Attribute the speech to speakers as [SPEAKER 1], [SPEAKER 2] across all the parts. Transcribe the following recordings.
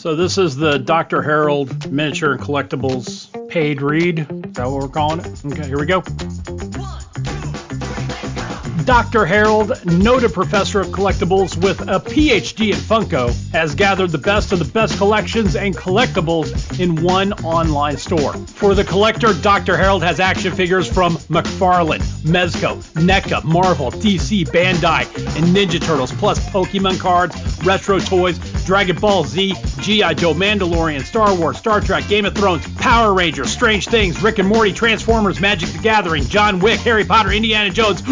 [SPEAKER 1] So this is the Dr. Harold Miniature and Collectibles paid read. Is that what we're calling it? Okay, here we go. Dr. Harold, noted professor of collectibles with a PhD in Funko, has gathered the best of the best collections and collectibles in one online store. For the collector, Dr. Harold has action figures from McFarlane, Mezco, NECA, Marvel, DC, Bandai, and Ninja Turtles, plus Pokemon cards, retro toys, Dragon Ball Z, G.I. Joe, Mandalorian, Star Wars, Star Trek, Game of Thrones, Power Rangers, Strange Things, Rick and Morty, Transformers, Magic the Gathering, John Wick, Harry Potter, Indiana Jones.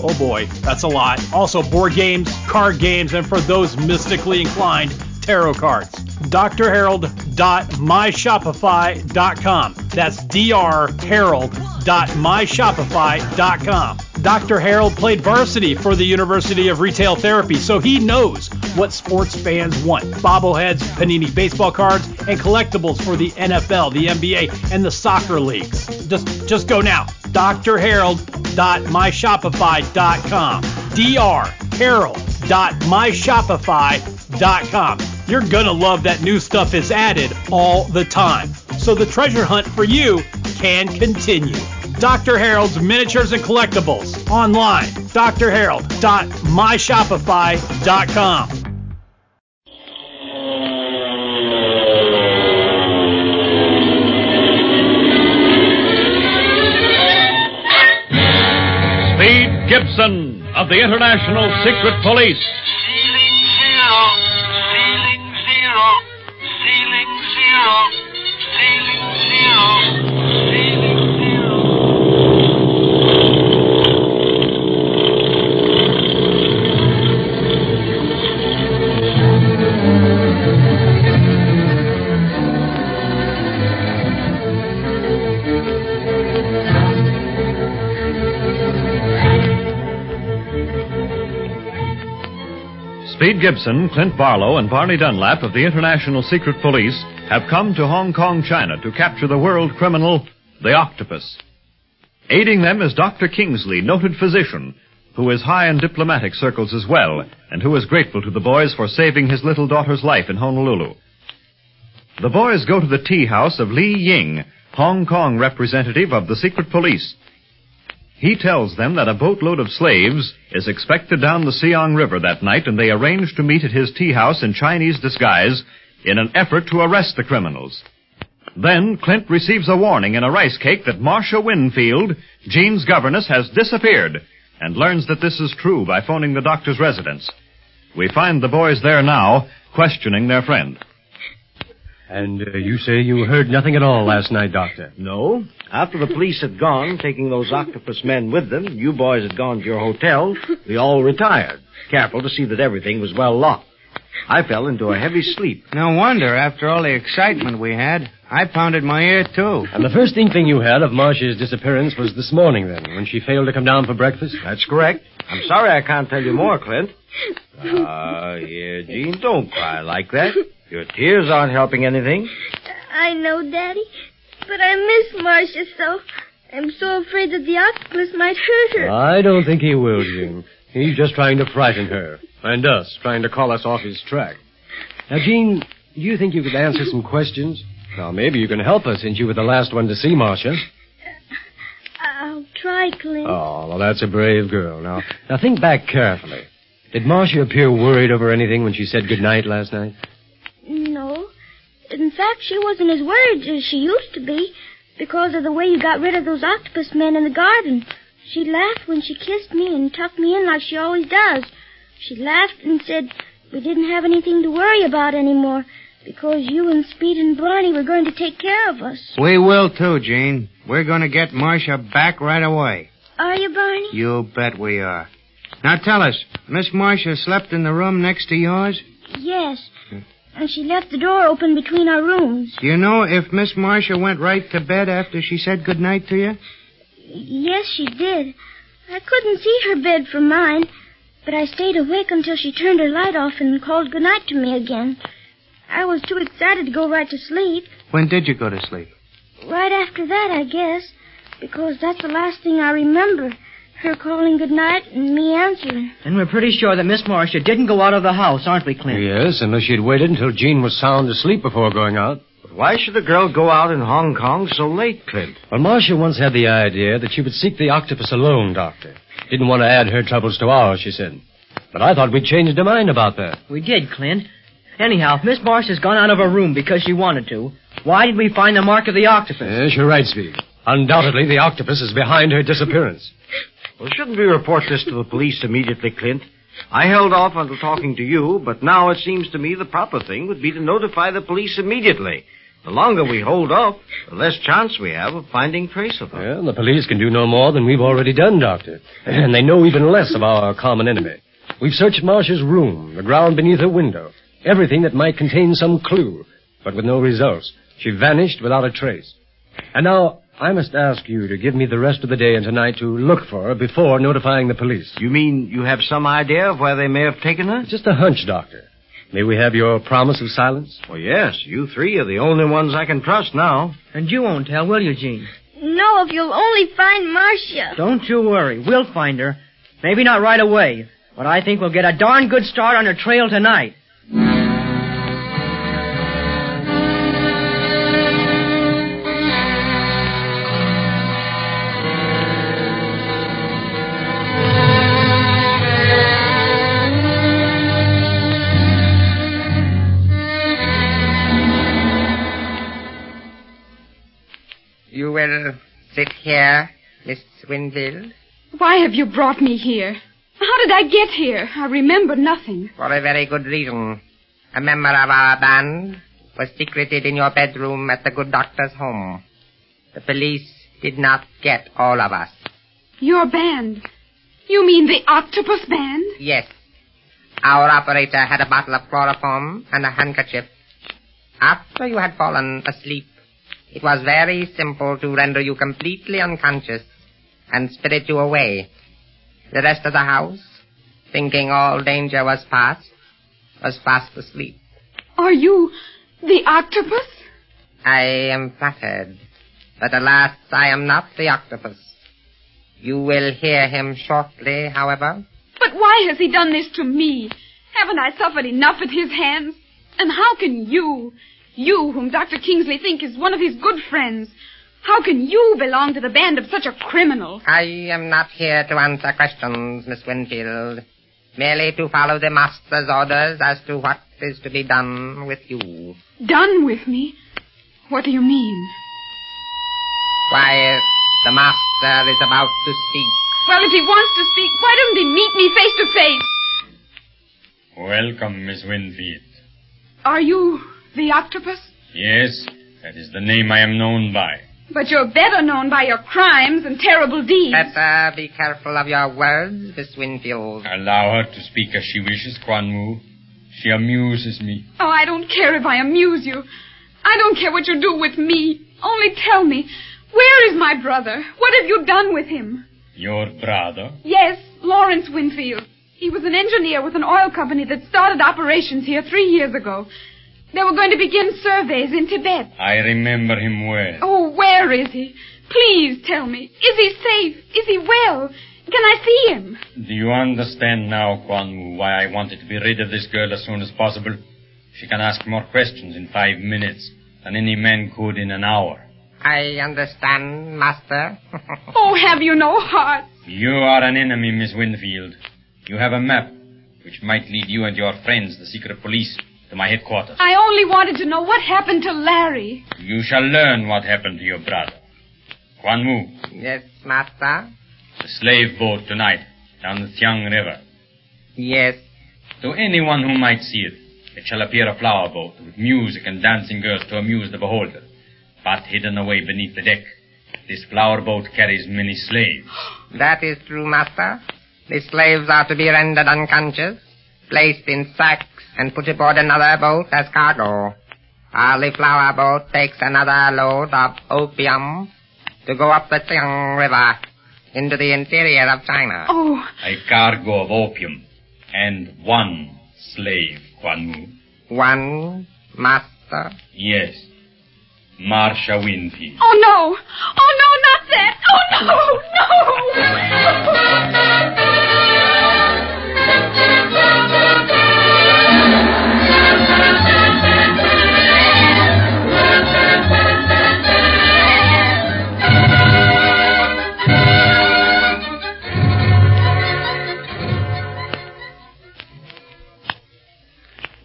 [SPEAKER 1] Oh boy, that's a lot. Also, board games, card games, and for those mystically inclined, tarot cards. drharold.myshopify.com. That's drharold.myshopify.com. Dr. Harold played varsity for the University of Retail Therapy, so he knows what sports fans want. Bobbleheads, Panini baseball cards, and collectibles for the NFL, the NBA, and the soccer leagues. Just just go now. drharold.myshopify.com. drharold.myshopify.com. You're gonna love that new stuff is added all the time. So the treasure hunt for you can continue. Dr. Harold's Miniatures and Collectibles online. drharold.myshopify.com.
[SPEAKER 2] Speed Gibson of the International Secret Police.
[SPEAKER 3] Ceiling zero, ceiling zero, ceiling zero.
[SPEAKER 2] Gibson, Clint Barlow, and Barney Dunlap of the International Secret Police have come to Hong Kong, China to capture the world criminal, the Octopus. Aiding them is Dr. Kingsley, noted physician, who is high in diplomatic circles as well, and who is grateful to the boys for saving his little daughter's life in Honolulu. The boys go to the tea house of Li Ying, Hong Kong representative of the secret police. He tells them that a boatload of slaves is expected down the Siang River that night, and they arrange to meet at his tea house in Chinese disguise in an effort to arrest the criminals. Then Clint receives a warning in a rice cake that Marcia Winfield, Jean's governess, has disappeared, and learns that this is true by phoning the doctor's residence. We find the boys there now, questioning their friend.
[SPEAKER 4] And uh, you say you heard nothing at all last night, Doctor?
[SPEAKER 5] No. After the police had gone, taking those octopus men with them, you boys had gone to your hotel, we all retired, careful to see that everything was well locked. I fell into a heavy sleep.
[SPEAKER 6] No wonder, after all the excitement we had, I pounded my ear, too.
[SPEAKER 4] And the first inkling you had of Marcia's disappearance was this morning, then, when she failed to come down for breakfast?
[SPEAKER 5] That's correct. I'm sorry I can't tell you more, Clint. Ah, here, Jean, don't cry like that. Your tears aren't helping anything.
[SPEAKER 7] I know, Daddy, but I miss Marcia so. I'm so afraid that the octopus might hurt her.
[SPEAKER 4] I don't think he will, Jean. He's just trying to frighten her. And us, trying to call us off his track. Now, Jean, do you think you could answer some questions? Now, maybe you can help us since you were the last one to see Marcia.
[SPEAKER 7] I'll try, Clint.
[SPEAKER 4] Oh, well, that's a brave girl. Now, now think back carefully. Did Marcia appear worried over anything when she said good night last night?
[SPEAKER 7] In fact, she wasn't as worried as she used to be because of the way you got rid of those octopus men in the garden. She laughed when she kissed me and tucked me in like she always does. She laughed and said we didn't have anything to worry about anymore because you and Speed and Barney were going to take care of us.
[SPEAKER 6] We will, too, Jean. We're going to get Marcia back right away.
[SPEAKER 7] Are you, Barney?
[SPEAKER 6] You bet we are. Now tell us, Miss Marcia slept in the room next to yours?
[SPEAKER 7] Yes. And she left the door open between our rooms.
[SPEAKER 6] Do you know if Miss Marcia went right to bed after she said good night to you?
[SPEAKER 7] Yes, she did. I couldn't see her bed from mine, but I stayed awake until she turned her light off and called goodnight to me again. I was too excited to go right to sleep.
[SPEAKER 6] When did you go to sleep?
[SPEAKER 7] Right after that, I guess, because that's the last thing I remember. Her calling good night and me answering.
[SPEAKER 8] And we're pretty sure that Miss Marcia didn't go out of the house, aren't we, Clint?
[SPEAKER 4] Yes, unless she'd waited until Jean was sound asleep before going out.
[SPEAKER 5] But why should the girl go out in Hong Kong so late, Clint?
[SPEAKER 4] Well, Marcia once had the idea that she would seek the octopus alone, Doctor. Didn't want to add her troubles to ours, she said. But I thought we'd changed our mind about that.
[SPEAKER 8] We did, Clint. Anyhow, if Miss Marcia's gone out of her room because she wanted to, why did we find the mark of the octopus?
[SPEAKER 4] Yes, you're right, Speed. Undoubtedly, the octopus is behind her disappearance.
[SPEAKER 5] Well, shouldn't we report this to the police immediately, Clint? I held off until talking to you, but now it seems to me the proper thing would be to notify the police immediately. The longer we hold off, the less chance we have of finding trace of them.
[SPEAKER 4] Well, the police can do no more than we've already done, Doctor. And they know even less of our common enemy. We've searched Marsh's room, the ground beneath her window, everything that might contain some clue, but with no results. She vanished without a trace. And now, I must ask you to give me the rest of the day and tonight to look for her before notifying the police.
[SPEAKER 5] You mean you have some idea of where they may have taken her?
[SPEAKER 4] Just a hunch, Doctor. May we have your promise of silence?
[SPEAKER 5] Well, yes. You three are the only ones I can trust now.
[SPEAKER 8] And you won't tell, will you, Jean?
[SPEAKER 7] No, if you'll only find Marcia.
[SPEAKER 8] Don't you worry. We'll find her. Maybe not right away, but I think we'll get a darn good start on her trail tonight.
[SPEAKER 9] Will sit here, Miss Winfield,
[SPEAKER 10] Why have you brought me here? How did I get here? I remember nothing.
[SPEAKER 9] for a very good reason. A member of our band was secreted in your bedroom at the good doctor's home. The police did not get all of us.
[SPEAKER 10] Your band. You mean the octopus band?
[SPEAKER 9] Yes. Our operator had a bottle of chloroform and a handkerchief. After you had fallen asleep, it was very simple to render you completely unconscious and spirit you away. The rest of the house, thinking all danger was past, was fast asleep.
[SPEAKER 10] Are you the octopus?
[SPEAKER 9] I am flattered, but alas, I am not the octopus. You will hear him shortly, however.
[SPEAKER 10] But why has he done this to me? Haven't I suffered enough at his hands? And how can you, you whom Dr. Kingsley thinks is one of his good friends, how can you belong to the band of such a criminal?
[SPEAKER 9] I am not here to answer questions, Miss Winfield. Merely to follow the master's orders as to what is to be done with you.
[SPEAKER 10] Done with me? What do you mean?
[SPEAKER 9] Quiet. The master is about to speak.
[SPEAKER 10] Well, if he wants to speak, why don't he meet me face to face?
[SPEAKER 11] Welcome, Miss Winfield.
[SPEAKER 10] Are you the octopus?
[SPEAKER 11] Yes, that is the name I am known by.
[SPEAKER 10] But you're better known by your crimes and terrible deeds.
[SPEAKER 9] Better be careful of your words, Miss Winfield.
[SPEAKER 11] Allow her to speak as she wishes, Quan Wu. She amuses me.
[SPEAKER 10] Oh, I don't care if I amuse you. I don't care what you do with me. Only tell me, where is my brother? What have you done with him?
[SPEAKER 11] Your brother?
[SPEAKER 10] Yes, Lawrence Winfield. He was an engineer with an oil company that started operations here three years ago. They were going to begin surveys in Tibet.
[SPEAKER 11] I remember him well.
[SPEAKER 10] Oh, where is he? Please tell me. Is he safe? Is he well? Can I see him?
[SPEAKER 11] Do you understand now, Quan Wu, why I wanted to be rid of this girl as soon as possible? She can ask more questions in five minutes than any man could in an hour.
[SPEAKER 9] I understand, Master.
[SPEAKER 10] Oh, have you no heart?
[SPEAKER 11] You are an enemy, Miss Winfield. You have a map which might lead you and your friends, the secret police, to my headquarters.
[SPEAKER 10] I only wanted to know what happened to Larry.
[SPEAKER 11] You shall learn what happened to your brother. Quan Wu,
[SPEAKER 9] yes, Master.
[SPEAKER 11] the slave boat tonight down the Tiang River.
[SPEAKER 9] Yes.
[SPEAKER 11] To anyone who might see it, it shall appear a flower boat with music and dancing girls to amuse the beholder. But hidden away beneath the deck, this flower boat carries many slaves.
[SPEAKER 9] That is true, Master. The slaves are to be rendered unconscious, placed in sacks, and put aboard another boat as cargo. While the flower boat takes another load of opium to go up the Tiang River into the interior of China.
[SPEAKER 10] Oh,
[SPEAKER 11] A cargo of opium and one slave, Quan Wu.
[SPEAKER 9] One, Master.
[SPEAKER 11] Yes. Marcia Winfield.
[SPEAKER 10] Oh, no. Oh, no, not that. Oh,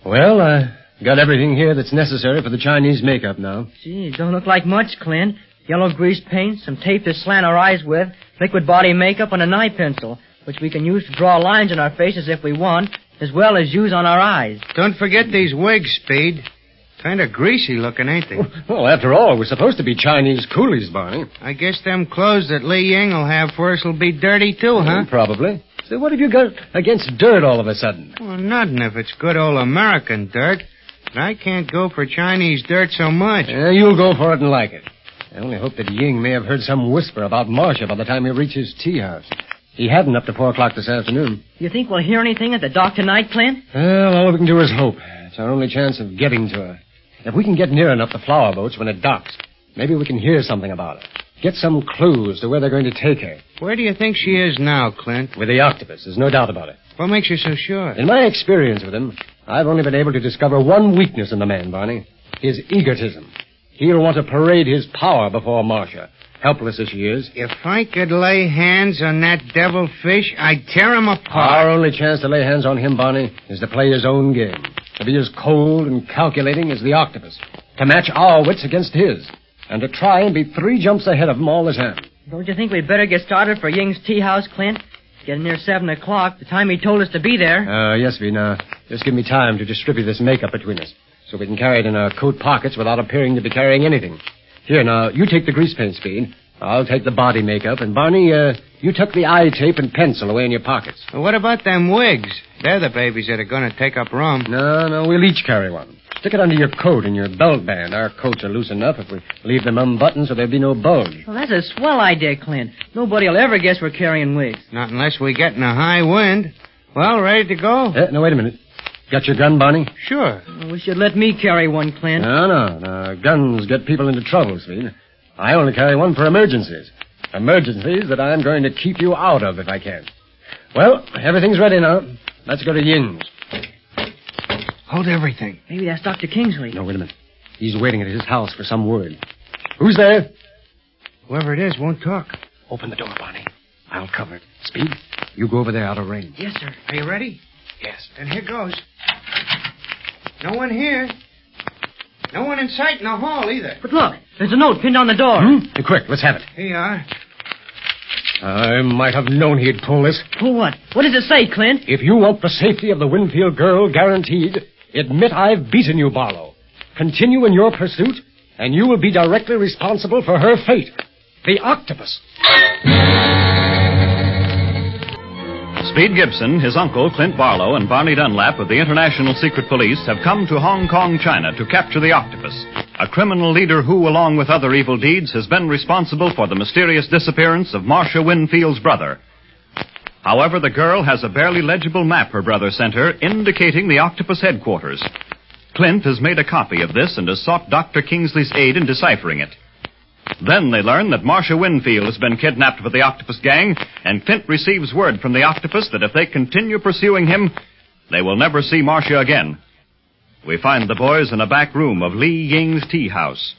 [SPEAKER 4] Well, I got everything here that's necessary for the Chinese makeup now.
[SPEAKER 8] Gee, don't look like much, Clint. Yellow grease paint, some tape to slant our eyes with, liquid body makeup, and an eye pencil, which we can use to draw lines on our faces if we want, as well as use on our eyes.
[SPEAKER 6] Don't forget these wigs, Speed. Kind of greasy looking, ain't they?
[SPEAKER 4] Well, after all, we're supposed to be Chinese coolies, Barney.
[SPEAKER 6] I guess them clothes that Li Ying will have for us will be dirty too, huh?
[SPEAKER 4] Mm, Probably. So what have you got against dirt all of a sudden?
[SPEAKER 6] Well, nothing if it's good old American dirt. But I can't go for Chinese dirt so much.
[SPEAKER 4] Yeah, you'll go for it and like it. I only hope that Ying may have heard some whisper about Marcia by the time he reaches tea house. He hadn't up to four o'clock this afternoon.
[SPEAKER 8] You think we'll hear anything at the dock tonight, Clint?
[SPEAKER 4] Well, all we can do is hope. It's our only chance of getting to her. If we can get near enough the flower boats when it docks, maybe we can hear something about her. Get some clues to where they're going to take her.
[SPEAKER 6] Where do you think she is now, Clint?
[SPEAKER 4] With the octopus, there's no doubt about it.
[SPEAKER 6] What makes you so sure?
[SPEAKER 4] In my experience with him, I've only been able to discover one weakness in the man, Barney. His egotism. He'll want to parade his power before Marcia, helpless as she is.
[SPEAKER 6] If I could lay hands on that devil fish, I'd tear him apart.
[SPEAKER 4] Our only chance to lay hands on him, Barney, is to play his own game. To be as cold and calculating as the octopus. To match our wits against his. And to try and be three jumps ahead of him all the time.
[SPEAKER 8] Don't you think we'd better get started for Ying's tea house, Clint? It's getting near seven o'clock, the time he told us to be there.
[SPEAKER 4] Uh, yes, V. Now, just give me time to distribute this makeup between us. So we can carry it in our coat pockets without appearing to be carrying anything. Here, now, you take the grease paint, Speed. I'll take the body makeup. And, Barney, uh, you tuck the eye tape and pencil away in your pockets.
[SPEAKER 6] Well, what about them wigs? They're the babies that are going to take up room.
[SPEAKER 4] No, no, we'll each carry one. Stick it under your coat and your belt band. Our coats are loose enough if we leave them unbuttoned so there'll be no bulge.
[SPEAKER 8] Well, that's a swell idea, Clint. Nobody'll ever guess we're carrying wigs.
[SPEAKER 6] Not unless we get in a high wind. Well, ready to go?
[SPEAKER 4] Eh, no, wait a minute. Got your gun, Barney?
[SPEAKER 6] Sure.
[SPEAKER 8] Well, we should let me carry one, Clint.
[SPEAKER 4] No, no, no. Guns get people into trouble, Speed. I only carry one for emergencies. Emergencies that I'm going to keep you out of if I can. Well, everything's ready now. Let's go to Ying's.
[SPEAKER 6] Hold everything.
[SPEAKER 8] Maybe that's Dr. Kingsley.
[SPEAKER 4] No, wait a minute. He's waiting at his house for some word. Who's there?
[SPEAKER 6] Whoever it is won't talk.
[SPEAKER 4] Open the door, Barney. I'll cover it. Speed, you go over there out of range.
[SPEAKER 8] Yes, sir.
[SPEAKER 6] Are you ready? Yes. Then here goes. No one here. No one in sight in the hall either.
[SPEAKER 8] But look, there's a note pinned on the door.
[SPEAKER 4] Hmm? Hey, quick, let's have it.
[SPEAKER 6] Here you are.
[SPEAKER 4] I might have known he'd pull this.
[SPEAKER 8] Pull what? What does it say, Clint?
[SPEAKER 4] If you want the safety of the Winfield girl guaranteed, admit I've beaten you, Barlow. Continue in your pursuit, and you will be directly responsible for her fate. The octopus.
[SPEAKER 2] Speed Gibson, his uncle, Clint Barlow, and Barney Dunlap of the International Secret Police have come to Hong Kong, China to capture the octopus, a criminal leader who, along with other evil deeds, has been responsible for the mysterious disappearance of Marcia Winfield's brother. However, the girl has a barely legible map her brother sent her indicating the octopus headquarters. Clint has made a copy of this and has sought Dr. Kingsley's aid in deciphering it. Then they learn that Marcia Winfield has been kidnapped by the Octopus Gang, and Clint receives word from the Octopus that if they continue pursuing him, they will never see Marcia again. We find the boys in a back room of Li Ying's tea house.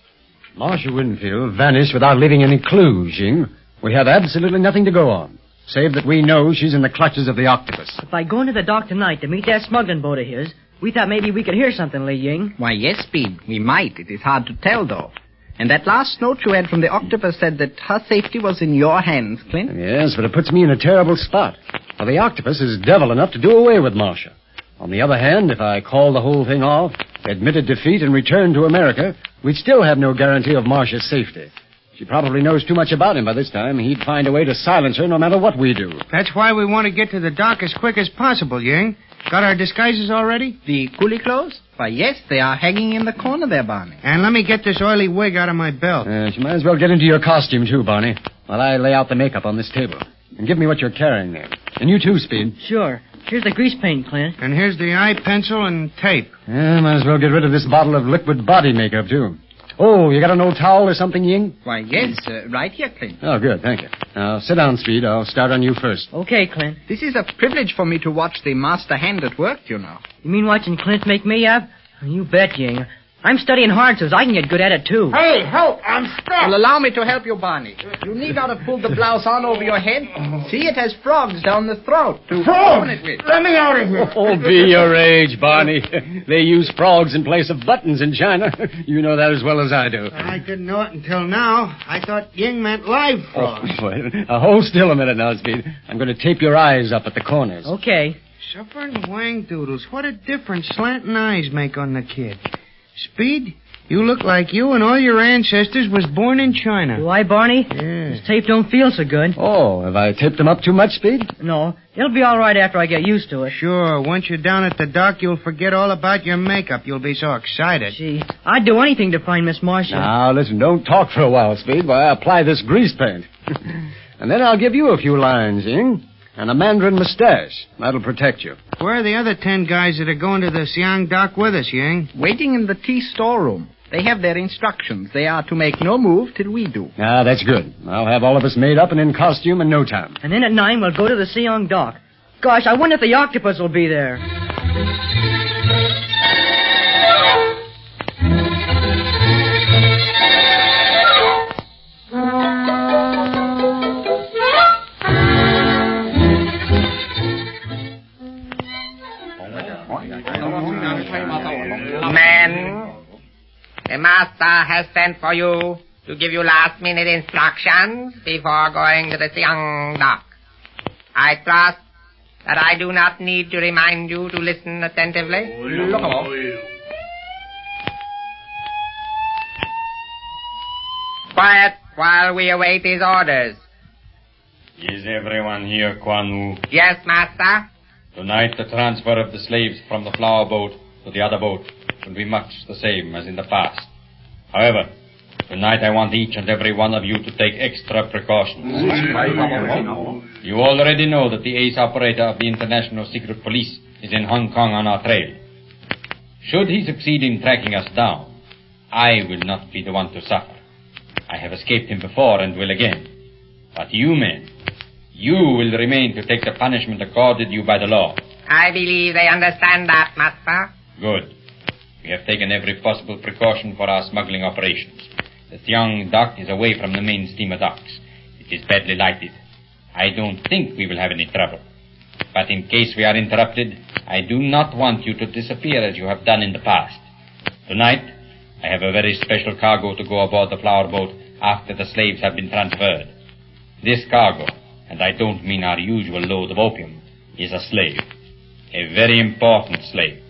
[SPEAKER 4] Marcia Winfield vanished without leaving any clues, Ying. We have absolutely nothing to go on, save that we know she's in the clutches of the octopus.
[SPEAKER 8] By going to the dock tonight to meet that smuggling boat of his, we thought maybe we could hear something, Li Ying.
[SPEAKER 12] Why, yes, Speed. We might. It is hard to tell, though. And that last note you had from the octopus said that her safety was in your hands, Clint.
[SPEAKER 4] Yes, but it puts me in a terrible spot. For the octopus is devil enough to do away with Marcia. On the other hand, if I call the whole thing off, admitted defeat, and return to America, we'd still have no guarantee of Marcia's safety. She probably knows too much about him by this time. He'd find a way to silence her no matter what we do.
[SPEAKER 6] That's why we want to get to the dock as quick as possible, Ying. Got our disguises already?
[SPEAKER 12] The coolie clothes? Why, yes, they are hanging in the corner there, Barney.
[SPEAKER 6] And let me get this oily wig out of my belt.
[SPEAKER 4] Uh, you might as well get into your costume, too, Barney, while I lay out the makeup on this table. And give me what you're carrying there. And you, too, Speed.
[SPEAKER 8] Sure. Here's the grease paint, Clint.
[SPEAKER 6] And here's the eye pencil and tape.
[SPEAKER 4] Yeah, might as well get rid of this bottle of liquid body makeup, too. Oh, you got an old towel or something, Ying?
[SPEAKER 12] Why, yes, uh, right here, Clint.
[SPEAKER 4] Oh, good, thank you. Now, sit down, Speed. I'll start on you first.
[SPEAKER 8] Okay, Clint.
[SPEAKER 12] This is a privilege for me to watch the master hand at work, you know.
[SPEAKER 8] You mean watching Clint make me up? You bet, Ying. I'm studying hard so I can get good at it, too.
[SPEAKER 12] Hey, help! I'm stuck. Well, allow me to help you, Barney. You need not have pulled the blouse on over your head. See, it has frogs down the throat to open it with.
[SPEAKER 6] Let me out of here.
[SPEAKER 4] Oh, be your age, Barney. they use frogs in place of buttons in China. You know that as well as I do.
[SPEAKER 6] I didn't know it until now. I thought Ying meant live frogs.
[SPEAKER 4] Oh, wait. Uh, hold still a minute now, Speed. I'm going to tape your eyes up at the corners.
[SPEAKER 8] Okay.
[SPEAKER 6] Suffering wang doodles. What a difference slanting eyes make on the kid. Speed, you look like you and all your ancestors was born in China.
[SPEAKER 8] Do I, Barney?
[SPEAKER 6] Yeah.
[SPEAKER 8] This tape don't feel so good.
[SPEAKER 4] Oh, have I taped them up too much, Speed?
[SPEAKER 8] No, it'll be all right after I get used to it.
[SPEAKER 6] Sure, once you're down at the dock, you'll forget all about your makeup. You'll be so excited.
[SPEAKER 8] Gee, I'd do anything to find Miss Marshall.
[SPEAKER 4] Now, listen, don't talk for a while, Speed, while I apply this grease paint. and then I'll give you a few lines, Ying. And a mandarin mustache. That'll protect you.
[SPEAKER 6] Where are the other ten guys that are going to the Siang dock with us, Yang?
[SPEAKER 12] Waiting in the tea storeroom. They have their instructions. They are to make no move till we do.
[SPEAKER 4] Ah, that's good. I'll have all of us made up and in costume in no time.
[SPEAKER 8] And then at nine, we'll go to the Siang dock. Gosh, I wonder if the octopus will be there.
[SPEAKER 9] Men, the master has sent for you to give you last minute instructions before going to the Siang dock. I trust that I do not need to remind you to listen attentively. Quiet while we await his orders.
[SPEAKER 11] Is everyone here, Wu?
[SPEAKER 9] Yes, master?
[SPEAKER 11] Tonight, the transfer of the slaves from the flower boat to the other boat will be much the same as in the past. However, tonight I want each and every one of you to take extra precautions. You already know that the ace operator of the International Secret Police is in Hong Kong on our trail. Should he succeed in tracking us down, I will not be the one to suffer. I have escaped him before and will again. But you men, you will remain to take the punishment accorded you by the law.
[SPEAKER 9] I believe they understand that, master.
[SPEAKER 11] Good. We have taken every possible precaution for our smuggling operations. The Tiang dock is away from the main steamer docks. It is badly lighted. I don't think we will have any trouble. But in case we are interrupted, I do not want you to disappear as you have done in the past. Tonight, I have a very special cargo to go aboard the flower boat after the slaves have been transferred. This cargo, and I don't mean our usual load of opium, is a slave. A very important slave,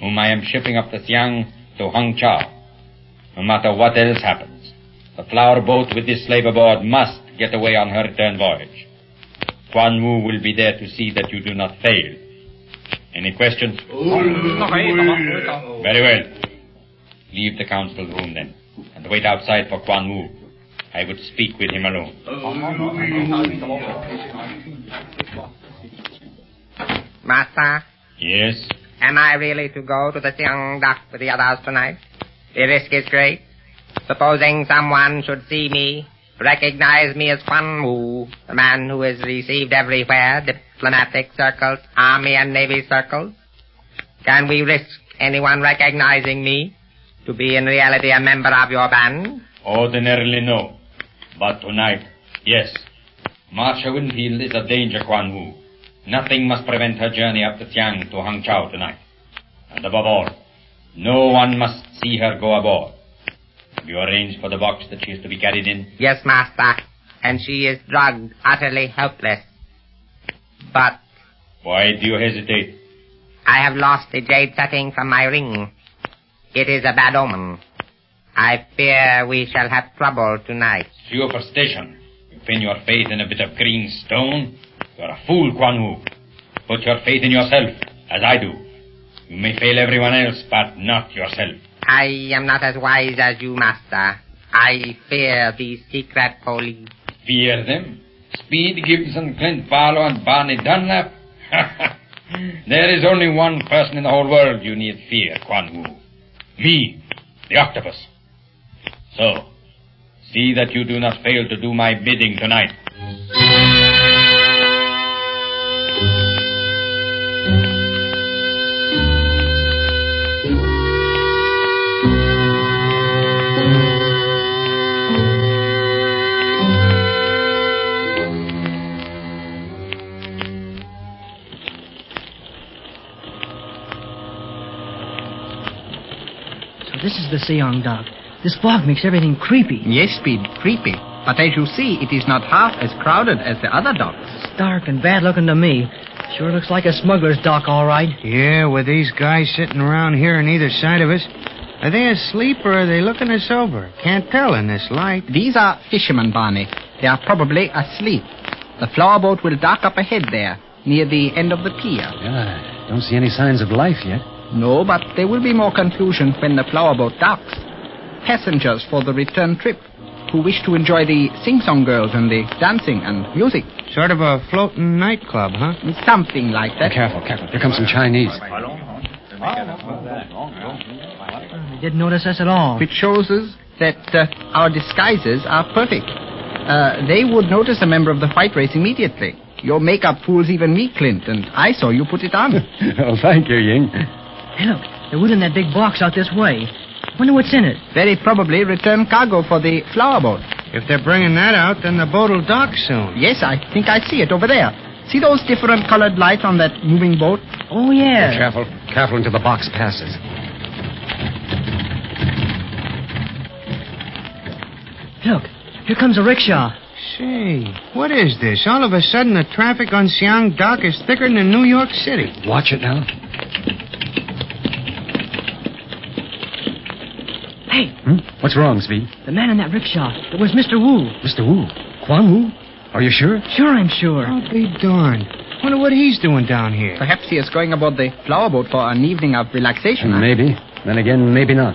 [SPEAKER 11] whom I am shipping up the Siang to Hong Chau. No matter what else happens, the flower boat with this slave aboard must get away on her return voyage. Quan Wu will be there to see that you do not fail. Any questions? Very well. Leave the council room then, and wait outside for Quan Wu. I would speak with him alone.
[SPEAKER 9] Master,
[SPEAKER 11] Yes?
[SPEAKER 9] am I really to go to the Siang dock with the others tonight? The risk is great. Supposing someone should see me, recognize me as Quan Wu, the man who is received everywhere, diplomatic circles, army and navy circles. Can we risk anyone recognizing me to be in reality a member of your band?
[SPEAKER 11] Ordinarily, no. But tonight, yes. Marcia Winfield is a danger, Quan Wu. Nothing must prevent her journey up the Tiang to Hang Chau tonight. And above all, no one must see her go aboard. Have you arranged for the box that she is to be carried in?
[SPEAKER 9] Yes, master. And she is drugged, utterly helpless. But
[SPEAKER 11] Why do you hesitate?
[SPEAKER 9] I have lost the jade setting from my ring. It is a bad omen. I fear we shall have trouble tonight.
[SPEAKER 11] Superstition. You pin your faith in a bit of green stone? You're a fool, Quan Wu. Put your faith in yourself, as I do. You may fail everyone else, but not yourself.
[SPEAKER 9] I am not as wise as you, master. I fear these secret police.
[SPEAKER 11] Fear them? Speed Gibson, Clint Barlow, and Barney Dunlap? there is only one person in the whole world you need fear, Kwan Wu. Me, the octopus. So, see that you do not fail to do my bidding tonight.
[SPEAKER 8] So this is the Siang dock. This fog makes everything creepy.
[SPEAKER 12] Yes, Speed, creepy. But as you see, it is not half as crowded as the other docks.
[SPEAKER 8] It's dark and bad looking to me. Sure looks like a smuggler's dock, all right.
[SPEAKER 6] Yeah, with these guys sitting around here on either side of us. Are they asleep or are they looking us over? Can't tell in this light.
[SPEAKER 12] These are fishermen, Barney. They are probably asleep. The flower boat will dock up ahead there, near the end of the pier.
[SPEAKER 4] Yeah, don't see any signs of life yet.
[SPEAKER 12] No, but there will be more confusion when the flower boat docks. Passengers for the return trip who wish to enjoy the sing-song girls and the dancing and music.
[SPEAKER 6] Sort of a floating nightclub, huh?
[SPEAKER 12] Something like that.
[SPEAKER 4] Careful, careful. Here come some Chinese.
[SPEAKER 8] They didn't notice us at all.
[SPEAKER 12] Which shows us that uh, our disguises are perfect. Uh, they would notice a member of the fight race immediately. Your makeup fools even me, Clint, and I saw you put it on.
[SPEAKER 4] oh, thank you, Ying.
[SPEAKER 8] Hey, look. They're wheeling that big box out this way. Wonder what's in it.
[SPEAKER 12] Very probably return cargo for the flower boat.
[SPEAKER 6] If they're bringing that out, then the boat'll dock soon.
[SPEAKER 12] Yes, I think I see it over there. See those different colored lights on that moving boat?
[SPEAKER 8] Oh, yeah.
[SPEAKER 4] Careful. Careful until the box passes.
[SPEAKER 8] Look, here comes a rickshaw.
[SPEAKER 6] Say, what is this? All of a sudden, the traffic on Siang Dock is thicker than in New York City.
[SPEAKER 4] Watch it now.
[SPEAKER 8] Hey,
[SPEAKER 4] Hmm? What's wrong, Speed?
[SPEAKER 8] the man in that rickshaw. It was Mr. Wu.
[SPEAKER 4] Mr. Wu. Quan Wu? Are you sure?
[SPEAKER 8] Sure, I'm sure.
[SPEAKER 6] I'll be darned. Wonder what he's doing down here.
[SPEAKER 12] Perhaps he is going aboard the flower boat for an evening of relaxation. huh?
[SPEAKER 4] Maybe. Then again, maybe not.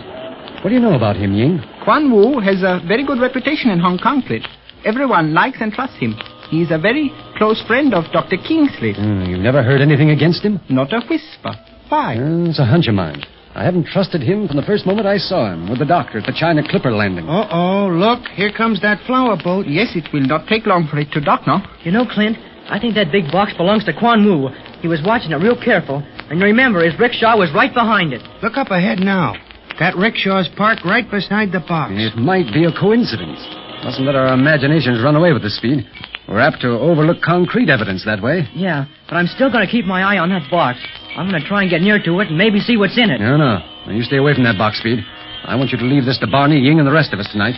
[SPEAKER 4] What do you know about him, Ying?
[SPEAKER 12] Quan Wu has a very good reputation in Hong Kong, Clint. Everyone likes and trusts him. He is a very close friend of Dr. Kingsley.
[SPEAKER 4] Hmm, you've never heard anything against him?
[SPEAKER 12] Not a whisper. Why?
[SPEAKER 4] Uh, it's a hunch of mine. I haven't trusted him from the first moment I saw him with the doctor at the China Clipper landing.
[SPEAKER 6] Uh-oh, look. Here comes that flower boat.
[SPEAKER 12] Yes, it will not take long for it to dock, no?
[SPEAKER 8] You know, Clint, I think that big box belongs to Quan Wu. He was watching it real careful. And remember, his rickshaw was right behind it.
[SPEAKER 6] Look up ahead now. That rickshaw's parked right beside the box.
[SPEAKER 4] It might be a coincidence. Mustn't let our imaginations run away with the speed. We're apt to overlook concrete evidence that way.
[SPEAKER 8] Yeah, but I'm still going to keep my eye on that box. I'm going to try and get near to it and maybe see what's in it.
[SPEAKER 4] No, no. Now, you stay away from that box, Speed. I want you to leave this to Barney, Ying, and the rest of us tonight.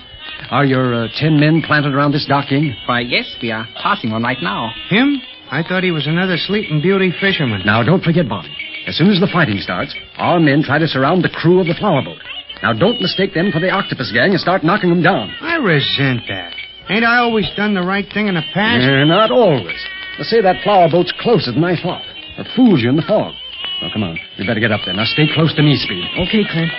[SPEAKER 4] Are your uh, ten men planted around this dock, Ying?
[SPEAKER 12] Why, yes, we are passing one right now.
[SPEAKER 6] Him? I thought he was another sleeping beauty fisherman.
[SPEAKER 4] Now, don't forget, Barney. As soon as the fighting starts, our men try to surround the crew of the flower boat. Now, don't mistake them for the octopus gang and start knocking them down.
[SPEAKER 6] I resent that. Ain't I always done the right thing in the past?
[SPEAKER 4] Eh, not always. They say that flower boat's closer than I thought. It fools you in the fog. Now, come on. We better get up there. Now, stay close to me, Speed.
[SPEAKER 8] Okay, Clint.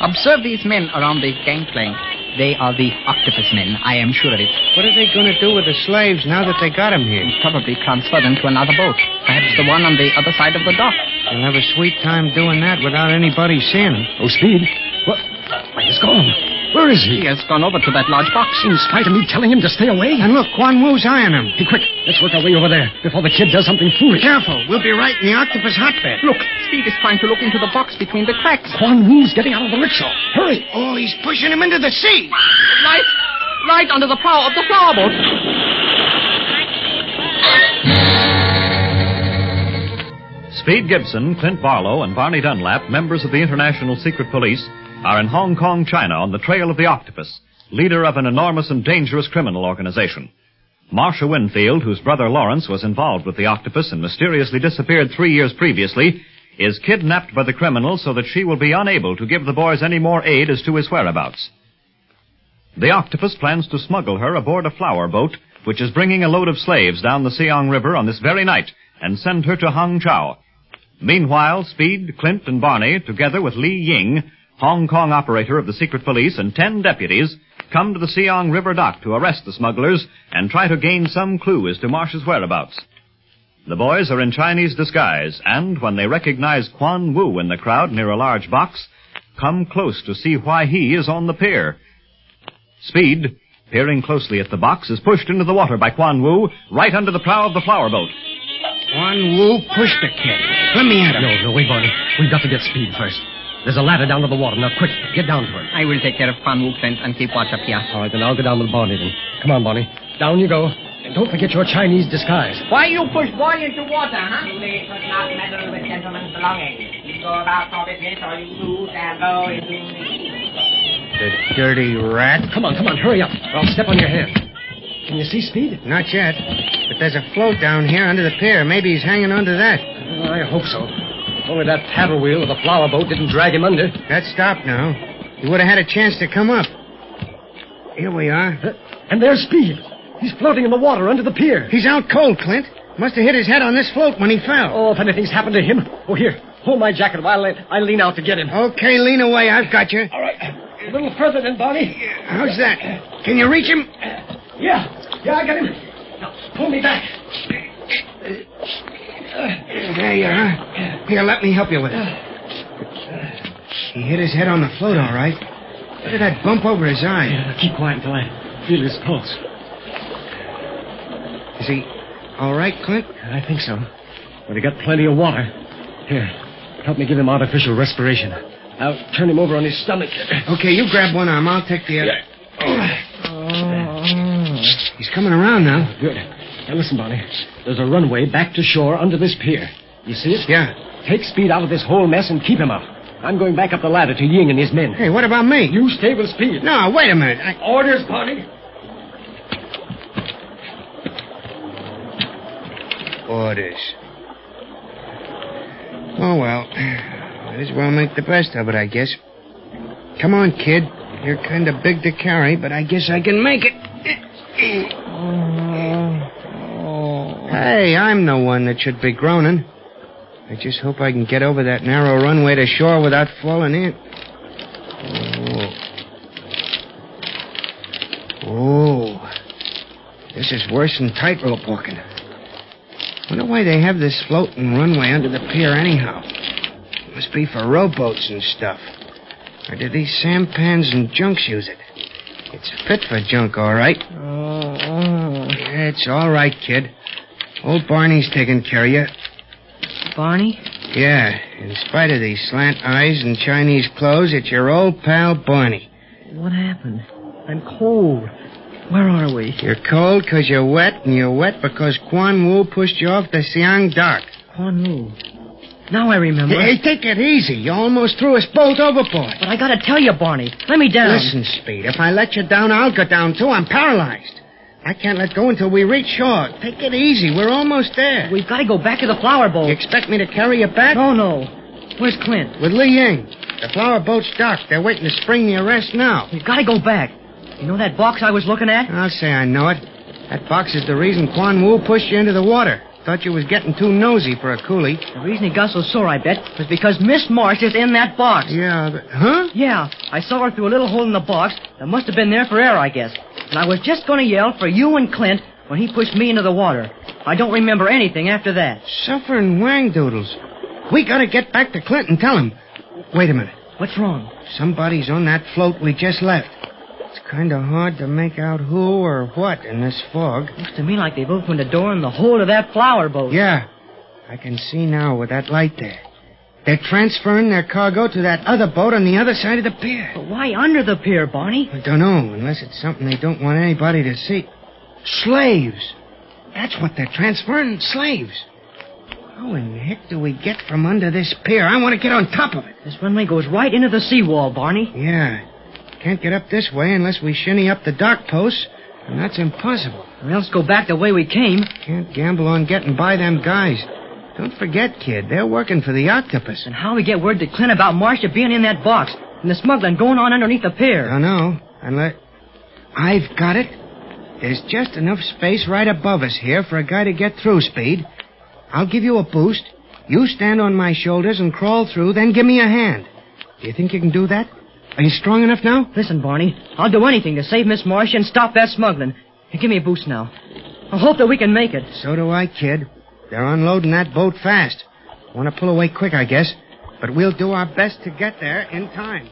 [SPEAKER 12] Observe these men around the gangplank. They are the octopus men, I am sure of it.
[SPEAKER 6] What are they going to do with the slaves now that they got them here?
[SPEAKER 12] Probably transfer them to another boat. Perhaps the one on the other side of the dock.
[SPEAKER 6] They'll have a sweet time doing that without anybody seeing them.
[SPEAKER 4] Oh, Speed. What? Why, he's gone. Where is he?
[SPEAKER 12] He has gone over to that large box.
[SPEAKER 4] In spite of me telling him to stay away?
[SPEAKER 6] And look, Quan Wu's eyeing him.
[SPEAKER 4] Hey, quick. Let's work our way over there before the kid does something foolish.
[SPEAKER 6] Careful. We'll be right in the octopus hotbed.
[SPEAKER 12] Look, Speed is trying to look into the box between the cracks.
[SPEAKER 4] Quan Wu's getting out of the rickshaw. Hurry.
[SPEAKER 6] Oh, he's pushing him into the sea.
[SPEAKER 12] Right, right under the prow of the flower boat.
[SPEAKER 2] Speed Gibson, Clint Barlow, and Barney Dunlap, members of the International Secret Police, are in Hong Kong, China on the trail of the octopus, leader of an enormous and dangerous criminal organization. Marcia Winfield, whose brother Lawrence was involved with the octopus and mysteriously disappeared three years previously, is kidnapped by the criminal so that she will be unable to give the boys any more aid as to his whereabouts. The octopus plans to smuggle her aboard a flower boat, which is bringing a load of slaves down the Siang River on this very night, and send her to Hang Chau. Meanwhile, Speed, Clint, and Barney, together with Li Ying, Hong Kong operator of the secret police, and ten deputies, come to the Siang River dock to arrest the smugglers and try to gain some clue as to Marsh's whereabouts. The boys are in Chinese disguise, and when they recognize Quan Wu in the crowd near a large box, come close to see why he is on the pier. Speed, peering closely at the box, is pushed into the water by Quan Wu right under the prow of the flower boat.
[SPEAKER 6] Quan Wu pushed the kid. Let me at him.
[SPEAKER 4] No, no, wait, Barney. We've got to get Speed first. There's a ladder down to the water. Now, quick, get down to her.
[SPEAKER 12] I will take care of Quan Wu, Clint, and keep watch up here.
[SPEAKER 4] All right, then I'll go down with Barney then. Come on, Barney. Down you go. And don't forget your Chinese disguise.
[SPEAKER 9] Why you push boy into water, huh? You may not meddle with gentlemen's belongings. You go about for business, or you too shall go into
[SPEAKER 6] The dirty rat.
[SPEAKER 4] Come on, come on, hurry up. Or I'll step on your hand. Can you see Speed?
[SPEAKER 6] Not yet. But there's a float down here under the pier. Maybe he's hanging onto that.
[SPEAKER 4] I hope so. Only that paddle wheel of the flower boat didn't drag him under.
[SPEAKER 6] That stopped now. He would have had a chance to come up. Here we are.
[SPEAKER 4] Uh, and there's Speed. He's floating in the water under the pier.
[SPEAKER 6] He's out cold, Clint. Must have hit his head on this float when he fell.
[SPEAKER 4] Oh, if anything's happened to him. Oh, here. Hold my jacket while I, I lean out to get him.
[SPEAKER 6] Okay, lean away. I've got you.
[SPEAKER 4] All right. A little further then, Barney.
[SPEAKER 6] How's that? Can you reach him?
[SPEAKER 4] Yeah. Yeah, I got him. Now, pull me back.
[SPEAKER 6] There you are. Here, let me help you with it. Uh, he hit his head on the float, all right. Look at that bump over his eye.
[SPEAKER 4] Yeah, keep quiet until I feel his pulse.
[SPEAKER 6] Is he all right, Clint?
[SPEAKER 4] I think so. But he got plenty of water. Here, help me give him artificial respiration. I'll turn him over on his stomach.
[SPEAKER 6] Okay, you grab one arm. I'll take the other. Oh. He's coming around now.
[SPEAKER 4] Good. Now listen, Barney. There's a runway back to shore under this pier. You see it?
[SPEAKER 6] Yeah.
[SPEAKER 4] Take Speed out of this whole mess and keep him out. I'm going back up the ladder to Ying and his men.
[SPEAKER 6] Hey, what about me?
[SPEAKER 4] You stay with Speed.
[SPEAKER 6] No, wait a minute. I...
[SPEAKER 4] Orders, Barney.
[SPEAKER 6] Orders. Oh, well. Might as well make the best of it, I guess. Come on, kid. You're kind of big to carry, but I guess I can make it. Oh, oh. Hey, I'm the one that should be groaning. I just hope I can get over that narrow runway to shore without falling in. Oh. Oh. This is worse than tightrope walking. Wonder why they have this floating runway under the pier anyhow. Must be for rowboats and stuff. Or do these sampans and junks use it? It's fit for junk, all right. Oh yeah, it's all right, kid. Old Barney's taking care of you.
[SPEAKER 8] Barney?
[SPEAKER 6] Yeah, in spite of these slant eyes and Chinese clothes, it's your old pal Barney.
[SPEAKER 8] What happened? I'm cold. Where are we?
[SPEAKER 6] You're cold 'cause you're wet, and you're wet because Quan Wu pushed you off the Siang Dock.
[SPEAKER 8] Quan Wu. Now I remember.
[SPEAKER 6] Hey, take it easy. You almost threw us both overboard.
[SPEAKER 8] But I gotta tell you, Barney. Let me down.
[SPEAKER 6] Listen, Speed, if I let you down, I'll go down too. I'm paralyzed. I can't let go until we reach shore. Take it easy. We're almost there.
[SPEAKER 8] We've got to go back to the flower boat.
[SPEAKER 6] You expect me to carry you back?
[SPEAKER 8] No, no. Where's Clint?
[SPEAKER 6] With Li Ying. The flower boat's docked. They're waiting to spring the arrest now.
[SPEAKER 8] We've got to go back. You know that box I was looking at?
[SPEAKER 6] I'll say I know it. That box is the reason Quan Wu pushed you into the water. Thought you was getting too nosy for a coolie.
[SPEAKER 8] The reason he got so sore, I bet, was because Miss Marsh is in that box.
[SPEAKER 6] Yeah, but... Huh?
[SPEAKER 8] Yeah, I saw her through a little hole in the box that must have been there for air, I guess. And I was just going to yell for you and Clint when he pushed me into the water. I don't remember anything after that.
[SPEAKER 6] Suffering wang doodles. We gotta get back to Clint and tell him. Wait a minute.
[SPEAKER 8] What's wrong?
[SPEAKER 6] Somebody's on that float we just left. It's kind of hard to make out who or what in this fog.
[SPEAKER 8] Looks to me like they've opened a door in the hold of that flower boat.
[SPEAKER 6] Yeah, I can see now with that light there. They're transferring their cargo to that other boat on the other side of the pier.
[SPEAKER 8] But why under the pier, Barney?
[SPEAKER 6] I don't know, unless it's something they don't want anybody to see. Slaves. That's what they're transferring, slaves. How in the heck do we get from under this pier? I want to get on top of it.
[SPEAKER 8] This runway goes right into the seawall, Barney.
[SPEAKER 6] Yeah. Can't get up this way unless we shinny up the dock posts, and that's impossible.
[SPEAKER 8] Or else go back the way we came.
[SPEAKER 6] Can't gamble on getting by them guys. Don't forget, kid, they're working for the octopus.
[SPEAKER 8] And how we get word to Clint about Marcia being in that box and the smuggling going on underneath the pier?
[SPEAKER 6] Don't know. Unless. I've got it. There's just enough space right above us here for a guy to get through, Speed. I'll give you a boost. You stand on my shoulders and crawl through, then give me a hand. Do you think you can do that? Are you strong enough now?
[SPEAKER 8] Listen, Barney, I'll do anything to save Miss Marsh and stop that smuggling. Give me a boost now. I hope that we can make it.
[SPEAKER 6] So do I, kid. They're unloading that boat fast. Want to pull away quick, I guess. But we'll do our best to get there in time.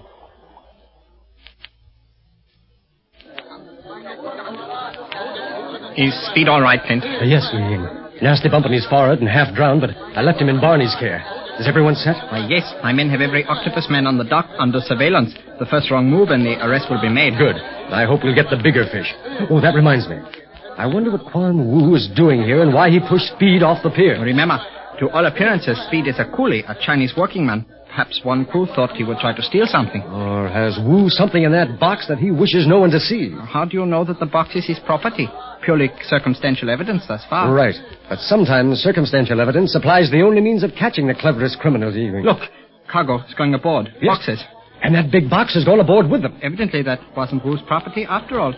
[SPEAKER 12] Is Speed all right, Clint?
[SPEAKER 13] Uh, yes, Ying. Nasty bump on his forehead and half drowned, but I left him in Barney's care. Is everyone set?
[SPEAKER 12] Why, yes. My men have every octopus man on the dock under surveillance. The first wrong move and the arrest will be made.
[SPEAKER 13] Good. I hope we'll get the bigger fish. Oh, that reminds me. I wonder what Quan Wu is doing here and why he pushed Speed off the pier.
[SPEAKER 12] Remember, to all appearances, Speed is a coolie, a Chinese working man. Perhaps one crew thought he would try to steal something.
[SPEAKER 13] Or has Wu something in that box that he wishes no one to see?
[SPEAKER 12] How do you know that the box is his property? Purely circumstantial evidence thus far.
[SPEAKER 13] Right. But sometimes circumstantial evidence supplies the only means of catching the cleverest criminals, Ying.
[SPEAKER 12] Look, cargo is going aboard.
[SPEAKER 13] Yes.
[SPEAKER 12] Boxes.
[SPEAKER 13] And that big box has gone aboard with them.
[SPEAKER 12] Evidently, that wasn't Wu's property after all.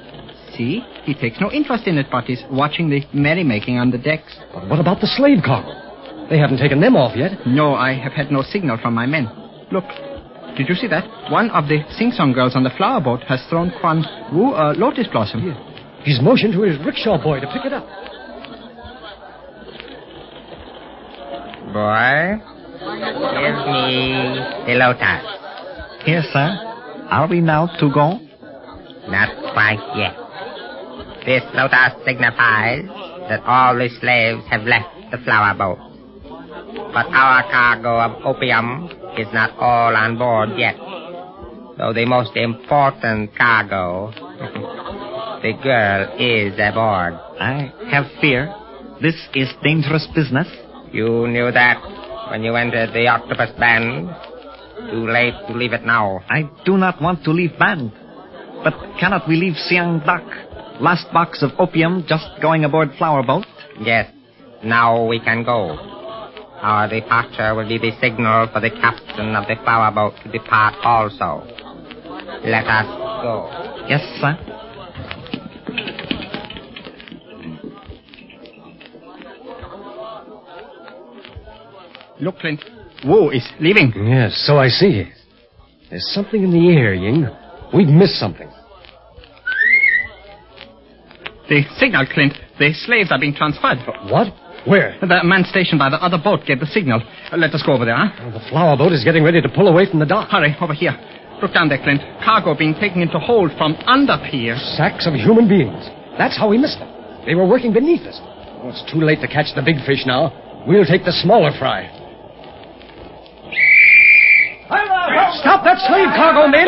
[SPEAKER 12] See? He takes no interest in it, but is watching the merrymaking on the decks.
[SPEAKER 13] But what about the slave cargo? They haven't taken them off yet.
[SPEAKER 12] No, I have had no signal from my men. Look, did you see that? One of the sing-song girls on the flower boat has thrown Quan Wu a lotus blossom.
[SPEAKER 13] He's motioned to his rickshaw boy to pick it up.
[SPEAKER 9] Boy, give me the lotus.
[SPEAKER 14] Here, sir. Are we now to go?
[SPEAKER 9] Not quite yet. This lotus signifies that all the slaves have left the flower boat. But our cargo of opium is not all on board yet. So the most important cargo, the girl is aboard.
[SPEAKER 14] I have fear. This is dangerous business.
[SPEAKER 9] You knew that when you entered the octopus band. Too late to leave it now.
[SPEAKER 14] I do not want to leave band. But cannot we leave Siang Dak? Last box of opium just going aboard flower boat?
[SPEAKER 9] Yes, now we can go. Our departure will be the signal for the captain of the flower boat to depart also. Let us go.
[SPEAKER 14] Yes, sir.
[SPEAKER 12] Look, Clint. Wu is leaving.
[SPEAKER 13] Yes, so I see. There's something in the air, Ying. We've missed something.
[SPEAKER 12] The signal, Clint. The slaves are being transferred.
[SPEAKER 13] What? Where?
[SPEAKER 12] The man stationed by the other boat gave the signal. Uh, let us go over there, huh?
[SPEAKER 13] Oh, the flower boat is getting ready to pull away from the dock.
[SPEAKER 12] Hurry, over here. Look down there, Clint. Cargo being taken into hold from under pier.
[SPEAKER 13] Sacks of human beings. That's how we missed them. They were working beneath us. Oh, it's too late to catch the big fish now. We'll take the smaller fry. Stop that slave cargo, men!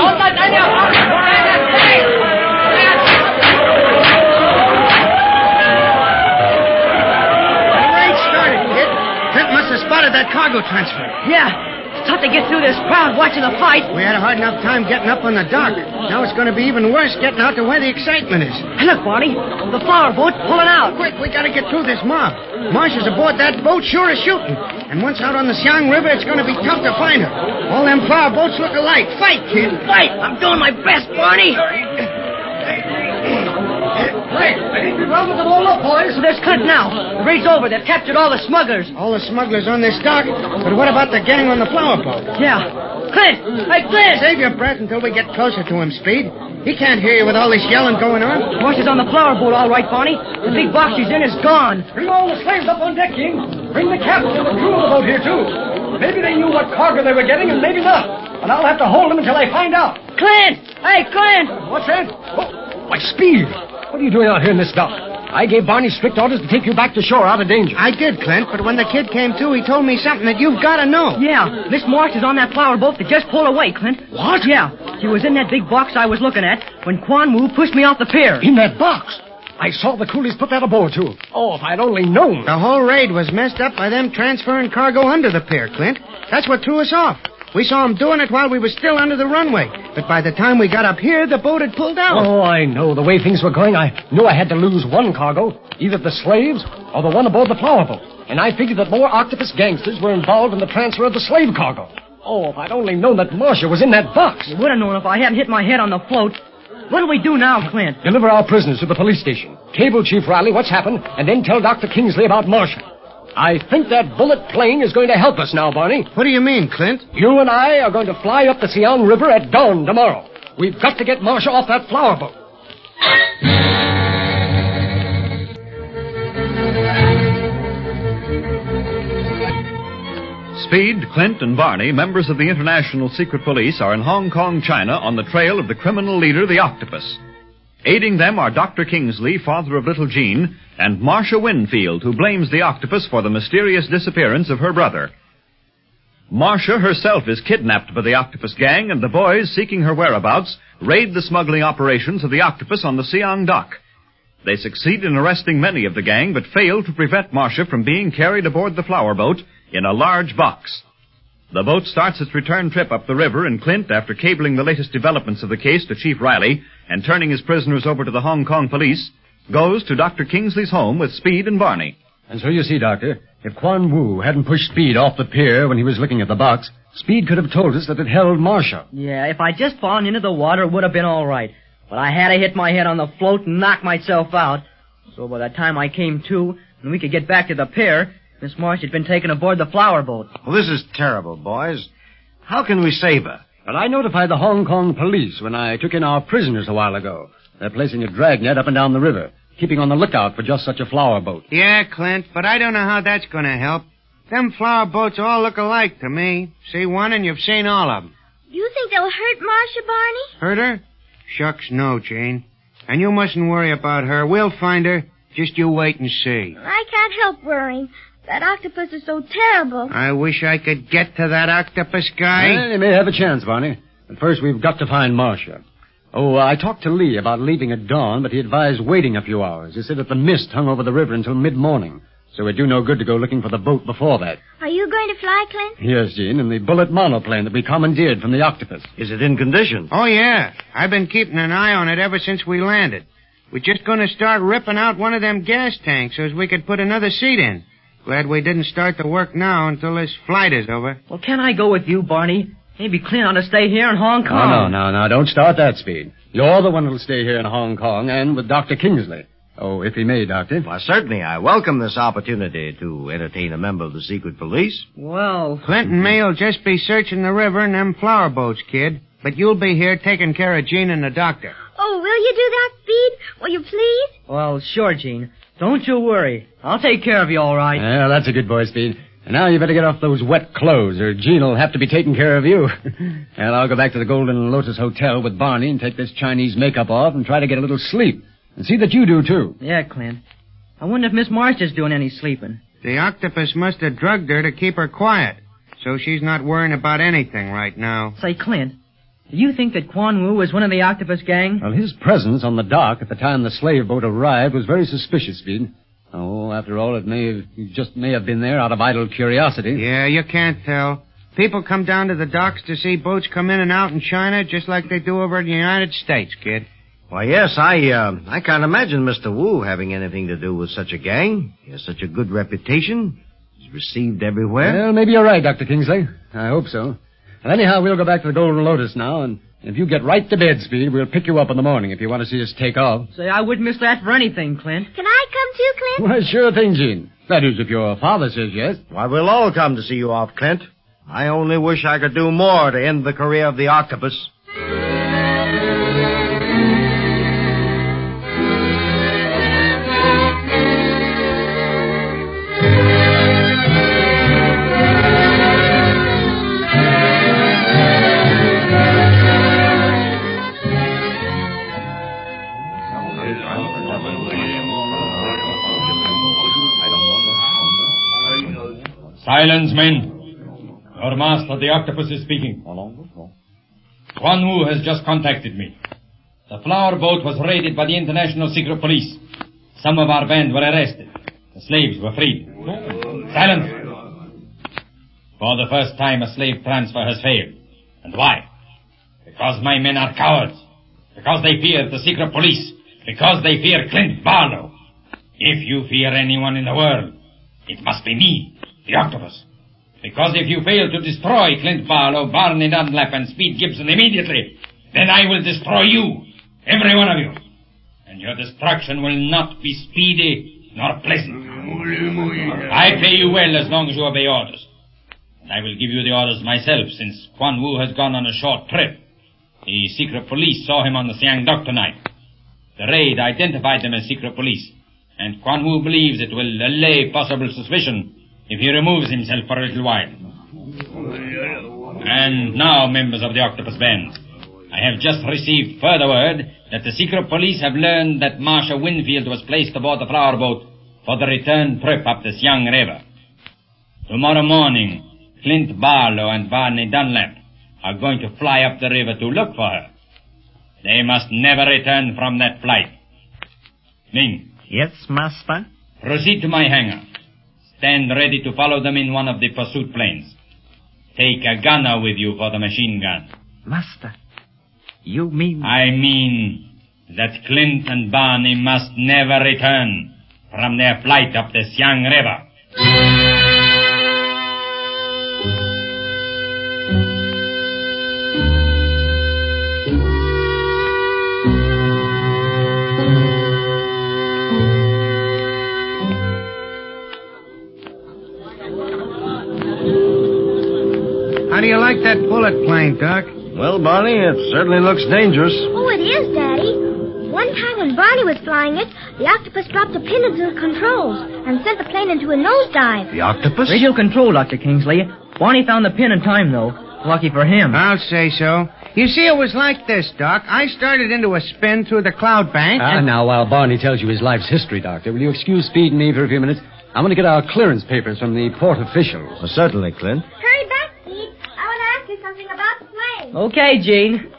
[SPEAKER 6] Spotted that cargo transfer.
[SPEAKER 8] Yeah. It's tough to get through this crowd watching the fight.
[SPEAKER 6] We had a hard enough time getting up on the dock. Now it's going to be even worse getting out to where the excitement is.
[SPEAKER 8] Hey, look, Barney. The flower boat's pulling out.
[SPEAKER 6] Quick, we got to get through this mob. Marcia's aboard that boat, sure as shooting. And once out on the Siang River, it's going to be tough to find her. All them flower boats look alike. Fight, kid.
[SPEAKER 8] Fight! I'm doing my best, Barney.
[SPEAKER 13] Hey, round with them all up, boys.
[SPEAKER 8] There's Clint now. The raid's over. They've captured all the smugglers.
[SPEAKER 6] All the smugglers on this dock. But what about the gang on the flower boat?
[SPEAKER 8] Yeah. Clint! Hey, Clint!
[SPEAKER 6] Save your breath until we get closer to him, Speed. He can't hear you with all this yelling going on.
[SPEAKER 8] Marcia's on the flower boat, all right, Barney. The big box she's in is gone.
[SPEAKER 13] Bring all the slaves up on deck, King. Bring the captain and the crew of the boat here, too. Maybe they knew what cargo they were getting, and maybe not. But I'll have to hold them until I find out.
[SPEAKER 8] Clint! Hey, Clint!
[SPEAKER 13] What's that? Oh, why, Speed! What are you doing out here in this dock? I gave Barney strict orders to take you back to shore out of danger.
[SPEAKER 6] I did, Clint, but when the kid came to, he told me something that you've got to know.
[SPEAKER 8] Yeah, Miss Marcia is on that flower boat that just pulled away, Clint.
[SPEAKER 13] What?
[SPEAKER 8] Yeah, she was in that big box I was looking at when Quan Wu pushed me off the pier.
[SPEAKER 13] In that box? I saw the coolies put that aboard, too. Oh, if I'd only known.
[SPEAKER 6] The whole raid was messed up by them transferring cargo under the pier, Clint. That's what threw us off. We saw them doing it while we were still under the runway. But by the time we got up here, the boat had pulled out.
[SPEAKER 13] Oh, I know. The way things were going, I knew I had to lose one cargo, either the slaves or the one aboard the flower boat. And I figured that more octopus gangsters were involved in the transfer of the slave cargo. Oh, if I'd only known that Marcia was in that box.
[SPEAKER 8] You would have known if I hadn't hit my head on the float. What do we do now, Clint?
[SPEAKER 13] Deliver our prisoners to the police station. Cable Chief Riley what's happened, and then tell Dr. Kingsley about Marcia. I think that bullet plane is going to help us now, Barney.
[SPEAKER 6] What do you mean, Clint?
[SPEAKER 13] You and I are going to fly up the Siang River at dawn tomorrow. We've got to get Marcia off that flower boat.
[SPEAKER 2] Speed, Clint, and Barney, members of the International Secret Police, are in Hong Kong, China, on the trail of the criminal leader, the Octopus. Aiding them are Dr. Kingsley, father of little Jean, and Marcia Winfield, who blames the Octopus for the mysterious disappearance of her brother. Marcia herself is kidnapped by the Octopus gang, and the boys, seeking her whereabouts, raid the smuggling operations of the Octopus on the Siang dock. They succeed in arresting many of the gang, but fail to prevent Marcia from being carried aboard the flower boat in a large box. The boat starts its return trip up the river, and Clint, after cabling the latest developments of the case to Chief Riley and turning his prisoners over to the Hong Kong police, goes to Dr. Kingsley's home with Speed and Barney.
[SPEAKER 4] And so you see, Doctor, if Quan Wu hadn't pushed Speed off the pier when he was looking at the box, Speed could have told us that it held Marcia.
[SPEAKER 8] Yeah, if I'd just fallen into the water, it would have been all right. But I had to hit my head on the float and knock myself out. So by the time I came to and we could get back to the pier, Miss Marcia had been taken aboard the flower boat.
[SPEAKER 5] Well, this is terrible, boys. How can we save her?
[SPEAKER 4] Well, I notified the Hong Kong police when I took in our prisoners a while ago. They're placing a dragnet up and down the river, keeping on the lookout for just such a flower boat.
[SPEAKER 6] Yeah, Clint, but I don't know how that's going to help. Them flower boats all look alike to me. See one and you've seen all of them.
[SPEAKER 7] You think they'll hurt Marcia, Barney?
[SPEAKER 6] Hurt her? Shucks, no, Jane. And you mustn't worry about her. We'll find her. Just you wait and see.
[SPEAKER 7] I can't help worrying. That octopus is so terrible.
[SPEAKER 6] I wish I could get to that octopus guy.
[SPEAKER 4] Well, you may have a chance, Barney. But first, we've got to find Marcia. Oh, uh, I talked to Li about leaving at dawn, but he advised waiting a few hours. He said that the mist hung over the river until mid-morning, so it'd do no good to go looking for the boat before that.
[SPEAKER 7] Are you going to fly, Clint?
[SPEAKER 4] Yes, Jean, in the bullet monoplane that we commandeered from the Octopus.
[SPEAKER 5] Is it in condition?
[SPEAKER 6] Oh, yeah. I've been keeping an eye on it ever since we landed. We're just going to start ripping out one of them gas tanks so as we could put another seat in. Glad we didn't start the work now until this flight is over.
[SPEAKER 8] Well, can I go with you, Barney? Maybe Clint ought to stay here in Hong Kong.
[SPEAKER 4] No, no, no, no. Don't start that speed. You're the one who'll stay here in Hong Kong and with Dr. Kingsley. Oh, if he may, Doctor.
[SPEAKER 5] Why, certainly. I welcome this opportunity to entertain a member of the secret police.
[SPEAKER 8] Well,
[SPEAKER 6] Clint and me'll just be searching the river and them flower boats, kid. But you'll be here taking care of Jean and the doctor.
[SPEAKER 7] Oh, will you do that, Speed? Will you please?
[SPEAKER 8] well, sure, Jean. Don't you worry. I'll take care of you all right.
[SPEAKER 4] Well, that's a good boy, Speed. And now you better get off those wet clothes, or Jean will have to be taking care of you. and I'll go back to the Golden Lotus Hotel with Barney and take this Chinese makeup off and try to get a little sleep. And see that you do, too.
[SPEAKER 8] Yeah, Clint. I wonder if Miss Marcia is doing any sleeping.
[SPEAKER 6] The octopus must have drugged her to keep her quiet. So she's not worrying about anything right now.
[SPEAKER 8] Say, Clint, do you think that Quan Wu was one of the octopus gang?
[SPEAKER 4] Well, his presence on the dock at the time the slave boat arrived was very suspicious, Speed. Oh, after all, it may have, he just may have been there out of idle curiosity.
[SPEAKER 6] Yeah, you can't tell. People come down to the docks to see boats come in and out in China just like they do over in the United States, kid.
[SPEAKER 5] Why, yes, I, uh, I can't imagine Mr. Wu having anything to do with such a gang. He has such a good reputation. He's received everywhere.
[SPEAKER 4] Well, maybe you're right, Dr. Kingsley. I hope so. And anyhow, we'll go back to the Golden Lotus now, and if you get right to bed, Speed, we'll pick you up in the morning if you want to see us take off.
[SPEAKER 8] Say, I wouldn't miss that for anything, Clint.
[SPEAKER 7] Can I come too, Clint?
[SPEAKER 4] Why, sure thing, Jean. That is, if your father says yes.
[SPEAKER 5] Why, we'll all come to see you off, Clint. I only wish I could do more to end the career of the octopus.
[SPEAKER 11] Silence, men. Your master, the octopus, is speaking. Quan Wu has just contacted me. The flower boat was raided by the International Secret Police. Some of our band were arrested. The slaves were freed. Silence! For the first time, a slave transfer has failed. And why? Because my men are cowards. Because they fear the secret police. Because they fear Clint Barlow. If you fear anyone in the world, it must be me, the octopus. Because if you fail to destroy Clint Barlow, Barney Dunlap, and Speed Gibson immediately, then I will destroy you, every one of you. And your destruction will not be speedy nor pleasant. I pay you well as long as you obey orders. And I will give you the orders myself, since Quan Wu has gone on a short trip. The secret police saw him on the Siang Dock tonight. The raid identified them as secret police, and Quan Wu believes it will allay possible suspicion if he removes himself for a little while. And now, members of the Octopus Band, I have just received further word that the secret police have learned that Marcia Winfield was placed aboard the flower boat for the return trip up the Siang River. Tomorrow morning, Clint Barlow and Barney Dunlap are going to fly up the river to look for her. They must never return from that flight. Ming,
[SPEAKER 14] Yes, master?
[SPEAKER 11] proceed to my hangar. Stand ready to follow them in one of the pursuit planes. Take a gunner with you for the machine gun.
[SPEAKER 14] Master, you mean...
[SPEAKER 11] I mean that Clint and Barney must never return from their flight up the Siang River.
[SPEAKER 6] Bullet plane, Doc?
[SPEAKER 4] Well, Barney, it certainly looks dangerous.
[SPEAKER 7] Oh, it is, Daddy. One time when Barney was flying it, the octopus dropped a pin into the controls and sent the plane into a nosedive.
[SPEAKER 4] The octopus?
[SPEAKER 8] Radio control, Dr. Kingsley. Barney found the pin in time, though. Lucky for him.
[SPEAKER 6] I'll say so. You see, it was like this, Doc. I started into a spin through the cloud bank.
[SPEAKER 4] Ah,
[SPEAKER 6] and-
[SPEAKER 4] now, while Barney tells you his life's history, Doctor, will you excuse Speed and me for a few minutes? I'm going to get our clearance papers from the port officials. certainly, Clint.
[SPEAKER 7] Hurry back, Speed. I want to ask you something about the plane.
[SPEAKER 8] Okay, Jean.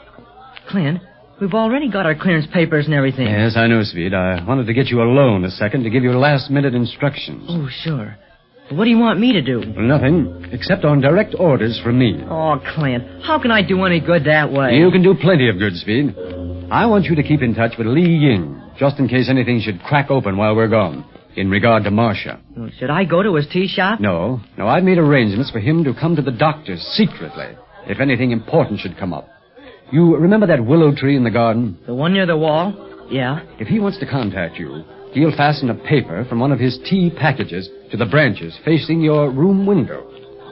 [SPEAKER 8] Clint, we've already got our clearance papers and everything.
[SPEAKER 4] Yes, I know, Speed. I wanted to get you alone a second to give you last-minute instructions.
[SPEAKER 8] Oh, sure. But What do you want me to do?
[SPEAKER 4] Nothing, except on direct orders from me.
[SPEAKER 8] Oh, Clint, how can I do any good that way?
[SPEAKER 4] You can do plenty of good, Speed. I want you to keep in touch with Li Ying, just in case anything should crack open while we're gone, in regard to Marcia.
[SPEAKER 8] Well, Should I go to his tea shop?
[SPEAKER 4] No, no, I've made arrangements for him to come to the doctor's secretly, if anything important should come up. You remember that willow tree in the garden?
[SPEAKER 8] The one near the wall? Yeah.
[SPEAKER 4] If he wants to contact you, he'll fasten a paper from one of his tea packages to the branches facing your room window.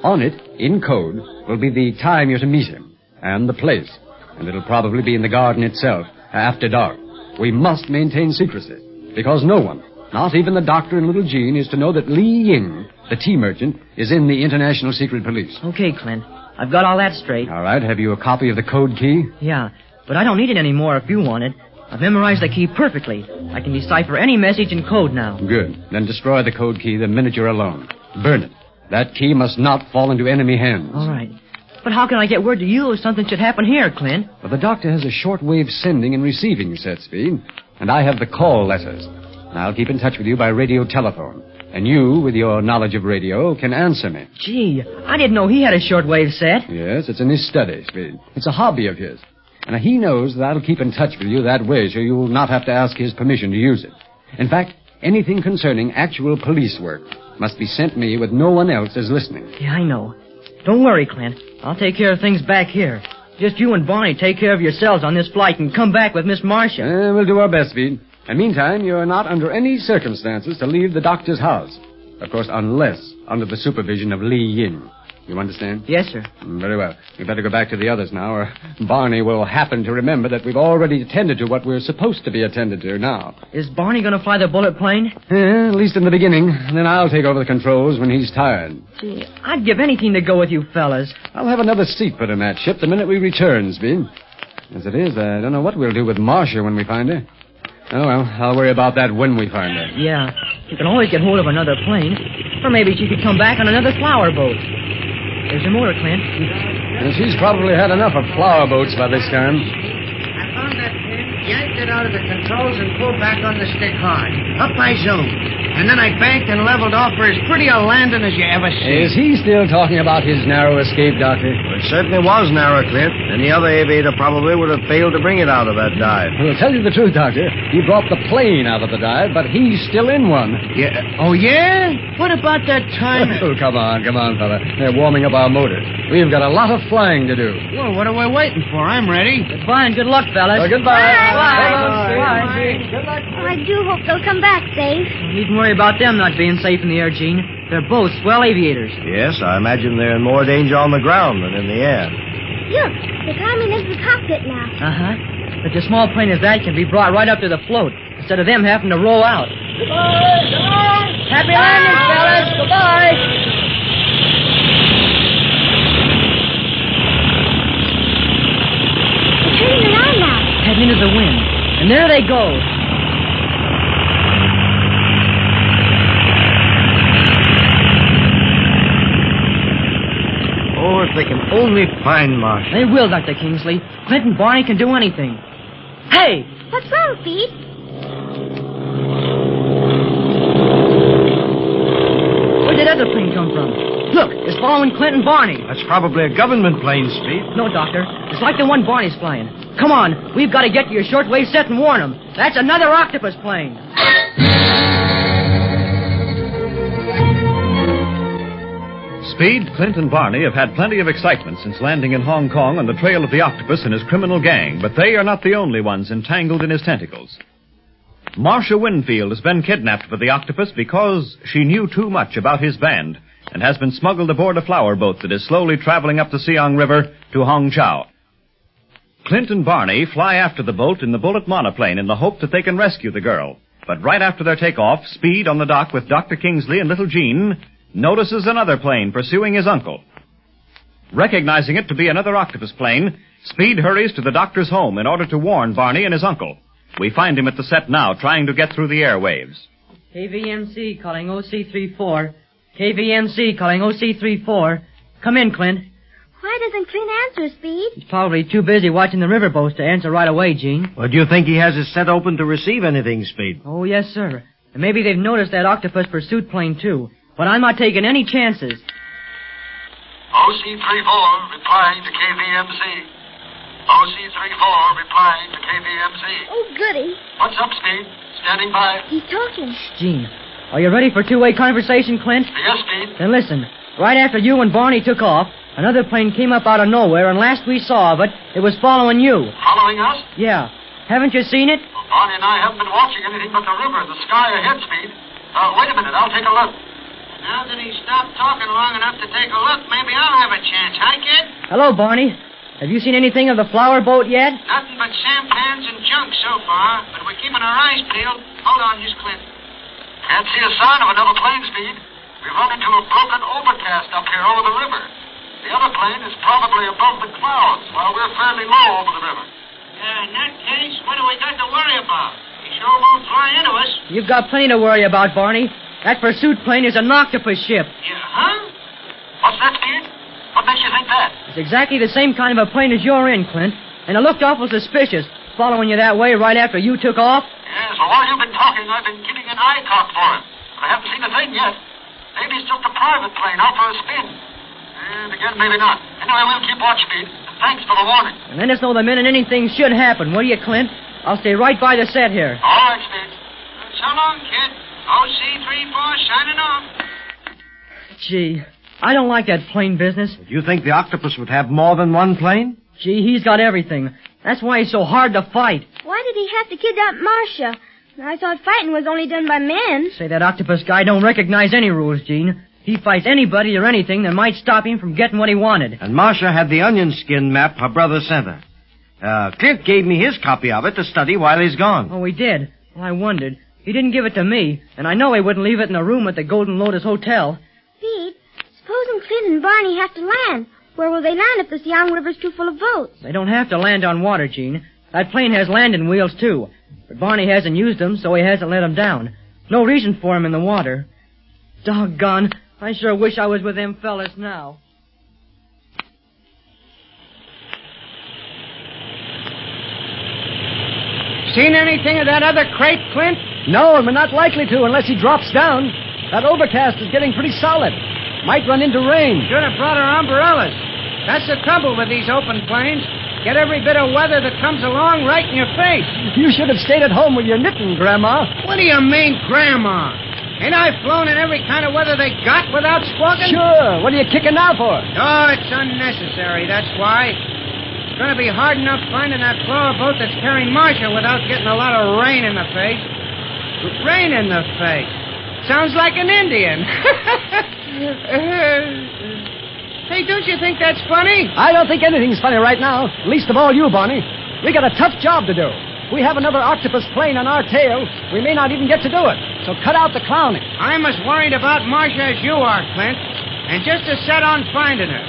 [SPEAKER 4] On it, in code, will be the time you're to meet him, and the place. And it'll probably be in the garden itself, after dark. We must maintain secrecy, because no one, not even the doctor and little Jean, is to know that Li Ying, the tea merchant, is in the International Secret Police.
[SPEAKER 8] Okay, Clint. I've got all that straight.
[SPEAKER 4] All right, have you a copy of the code key?
[SPEAKER 8] Yeah, but I don't need it anymore if you want it. I've memorized the key perfectly. I can decipher any message in code now.
[SPEAKER 4] Good. Then destroy the code key the minute you're alone. Burn it. That key must not fall into enemy hands.
[SPEAKER 8] All right. But how can I get word to you if something should happen here, Clint?
[SPEAKER 4] Well, the doctor has a shortwave sending and receiving set speed, and I have the call letters. And I'll keep in touch with you by radio telephone. And you, with your knowledge of radio, can answer me.
[SPEAKER 8] Gee, I didn't know he had a shortwave set.
[SPEAKER 4] Yes, it's in his study, It's a hobby of his. And he knows that I'll keep in touch with you that way so you'll not have to ask his permission to use it. In fact, anything concerning actual police work must be sent me with no one else as listening.
[SPEAKER 8] Yeah, I know. Don't worry, Clint. I'll take care of things back here. Just you and Barney take care of yourselves on this flight and come back with Miss Marcia.
[SPEAKER 4] Eh, we'll do our best, Speed. And meantime, you're not under any circumstances to leave the doctor's house. Of course, unless under the supervision of Li Ying. You understand?
[SPEAKER 8] Yes, sir.
[SPEAKER 4] Mm, Very well. We'd better go back to the others now, or Barney will happen to remember that we've already attended to what we're supposed to be attended to now.
[SPEAKER 8] Is Barney going to fly the bullet plane?
[SPEAKER 4] Eh, at least in the beginning. Then I'll take over the controls when he's tired.
[SPEAKER 8] Gee, I'd give anything to go with you fellas.
[SPEAKER 4] I'll have another seat put in that ship the minute we return, Speed. As it is, I don't know what we'll do with Marcia when we find her. Oh, well, I'll worry about that when we find her.
[SPEAKER 8] Yeah, you can always get hold of another plane. Or maybe she could come back on another flower boat. There's your motor, Clint.
[SPEAKER 4] And she's probably had enough of flower boats by this time.
[SPEAKER 6] I found that pin, yanked it out of the controls, and pulled back on the stick hard. Up I zoomed. And then I banked and leveled off for as pretty a landing as you ever see.
[SPEAKER 4] Is he still talking about his narrow escape, Doctor?
[SPEAKER 5] It certainly was narrow, Clint. And the other aviator probably would have failed to bring it out of that dive.
[SPEAKER 4] Well, tell you the truth, Doctor. He brought the plane out of the dive, but he's still in one.
[SPEAKER 6] Yeah. Oh, yeah? What about that time?
[SPEAKER 4] Oh, come on, come on, fella. They're warming up our motors. We've got a lot of flying to do.
[SPEAKER 6] well, what are we waiting for? I'm ready.
[SPEAKER 8] Goodbye and good luck, fellas.
[SPEAKER 4] Uh, goodbye.
[SPEAKER 8] Bye.
[SPEAKER 7] I do hope they'll come back safe.
[SPEAKER 8] You needn't worry about them not being safe in the air, Jean. They're both swell aviators.
[SPEAKER 5] Yes, I imagine they're in more danger on the ground than in the air.
[SPEAKER 7] Look, they're climbing into the cockpit now.
[SPEAKER 8] Uh-huh. But a small plane as that can be brought right up to the float instead of them having to roll out. Goodbye! Goodbye! Happy landing, fellas! Goodbye! Turning around heading into the wind. And there they go.
[SPEAKER 5] Oh, if they can only find Marcia.
[SPEAKER 8] They will, Dr. Kingsley. Clint and Barney can do anything. Hey!
[SPEAKER 7] What's wrong, Speed?
[SPEAKER 8] Where did that other plane come from? Look, it's following Clint and Barney.
[SPEAKER 5] That's probably a government plane, Speed.
[SPEAKER 8] No, Doctor. It's like the one Barney's flying. Come on, we've got to get to your shortwave set and warn them. That's another octopus plane.
[SPEAKER 2] Speed, Clint, and Barney have had plenty of excitement since landing in Hong Kong on the trail of the octopus and his criminal gang, but they are not the only ones entangled in his tentacles. Marcia Winfield has been kidnapped by the octopus because she knew too much about his band and has been smuggled aboard a flower boat that is slowly traveling up the Siang River to Hong Chow. Clint and Barney fly after the boat in the bullet monoplane in the hope that they can rescue the girl. But right after their takeoff, Speed on the dock with Dr. Kingsley and little Jean notices another plane pursuing his uncle. Recognizing it to be another octopus plane, Speed hurries to the doctor's home in order to warn Barney and his uncle. We find him at the set now, trying to get through the airwaves.
[SPEAKER 8] KVMC calling OC34. KVMC calling OC34. Come in, Clint.
[SPEAKER 7] Why doesn't Clint answer, Speed?
[SPEAKER 8] He's probably too busy watching the river boats to answer right away, Jean.
[SPEAKER 5] Well, do you think he has his set open to receive anything, Speed?
[SPEAKER 8] Oh, yes, sir. And maybe they've noticed that octopus pursuit plane, too. But I'm not taking any chances.
[SPEAKER 3] OC34 replying to KVMC. OC34 replying to KVMC.
[SPEAKER 7] Oh, goody.
[SPEAKER 3] What's up, Speed? Standing by.
[SPEAKER 7] He's talking.
[SPEAKER 8] Jean, are you ready for two-way conversation, Clint?
[SPEAKER 3] Yes, Speed.
[SPEAKER 8] Then listen. Right after you and Barney took off, another plane came up out of nowhere, and last we saw of it, it was following you.
[SPEAKER 3] Following us?
[SPEAKER 8] Yeah. Haven't you seen it?
[SPEAKER 3] Well, Barney and I haven't been watching anything but the river, and the sky ahead, Speed. Uh, wait a minute. I'll take a look.
[SPEAKER 6] Now that he's stopped talking long enough to take a look, maybe I'll have a chance. Hi, kid?
[SPEAKER 8] Hello, Barney. Have you seen anything of the flower boat yet?
[SPEAKER 6] Nothing but sampans and junk so far, but we're keeping our eyes peeled. Hold on, here's Clint.
[SPEAKER 3] Can't see a sign of another plane, Speed. We've run into a broken overcast up here over the river. The other plane is probably above the clouds, while we're fairly low over the river.
[SPEAKER 6] Uh, in that case, what do we got to worry about? He sure won't fly into us.
[SPEAKER 8] You've got plenty to worry about, Barney. That pursuit plane is an octopus ship.
[SPEAKER 6] Yeah, huh?
[SPEAKER 3] What's that, Speed? What makes you think that?
[SPEAKER 8] It's exactly the same kind of a plane as you're in, Clint. And it looked awful suspicious, following you that way right after you took off.
[SPEAKER 3] Yes, while you've been talking, I've been keeping an eye cocked for him. But I haven't seen a thing yet. Maybe it's just a private plane out for a spin. And again, maybe not. Anyway, we'll keep watch, Speed. Thanks for the warning.
[SPEAKER 8] And let us know the minute anything should happen, will you, Clint? I'll stay right by the set here.
[SPEAKER 3] All right, Speed.
[SPEAKER 6] So long, kid. OC34 signing off.
[SPEAKER 8] Gee, I don't like that plane business.
[SPEAKER 5] Do you think the octopus would have more than one plane?
[SPEAKER 8] Gee, he's got everything. That's why he's so hard to fight.
[SPEAKER 7] Why did he have to kidnap Marcia? I thought fighting was only done by men.
[SPEAKER 8] Say that octopus guy don't recognize any rules, Jean. He fights anybody or anything that might stop him from getting what he wanted.
[SPEAKER 5] And Marcia had the onion skin map her brother sent her. Uh, Clint gave me his copy of it to study while he's gone.
[SPEAKER 8] Oh, he did? Well, I wondered. He didn't give it to me, and I know he wouldn't leave it in the room at the Golden Lotus Hotel.
[SPEAKER 7] Speed, supposing Clint and Barney have to land. Where will they land if the Siang River's too full of boats?
[SPEAKER 8] They don't have to land on water, Jean. That plane has landing wheels, too. But Barney hasn't used them, so he hasn't let them down. No reason for 'em in the water. Doggone. I sure wish I was with them fellas now.
[SPEAKER 15] Seen anything of that other crate, Clint?
[SPEAKER 13] No, and we're not likely to unless he drops down. That overcast is getting pretty solid. Might run into rain.
[SPEAKER 15] Should have brought our umbrellas. That's the trouble with these open planes. Get every bit of weather that comes along right in your face.
[SPEAKER 13] You should have stayed at home with your knitting, Grandma.
[SPEAKER 15] What do you mean, Grandma? Ain't I flown in every kind of weather they got without squawking?
[SPEAKER 13] Sure. What are you kicking now for?
[SPEAKER 15] Oh, it's unnecessary, that's why. It's going to be hard enough finding that flower boat that's carrying Marcia without getting a lot of rain in the face. Rain in the face. Sounds like an Indian. hey, don't you think that's funny?
[SPEAKER 13] I don't think anything's funny right now. Least of all you, Barney. We got a tough job to do. We have another octopus plane on our tail. We may not even get to do it. So cut out the clowning.
[SPEAKER 15] I'm as worried about Marcia as you are, Clint. And just as set on finding her.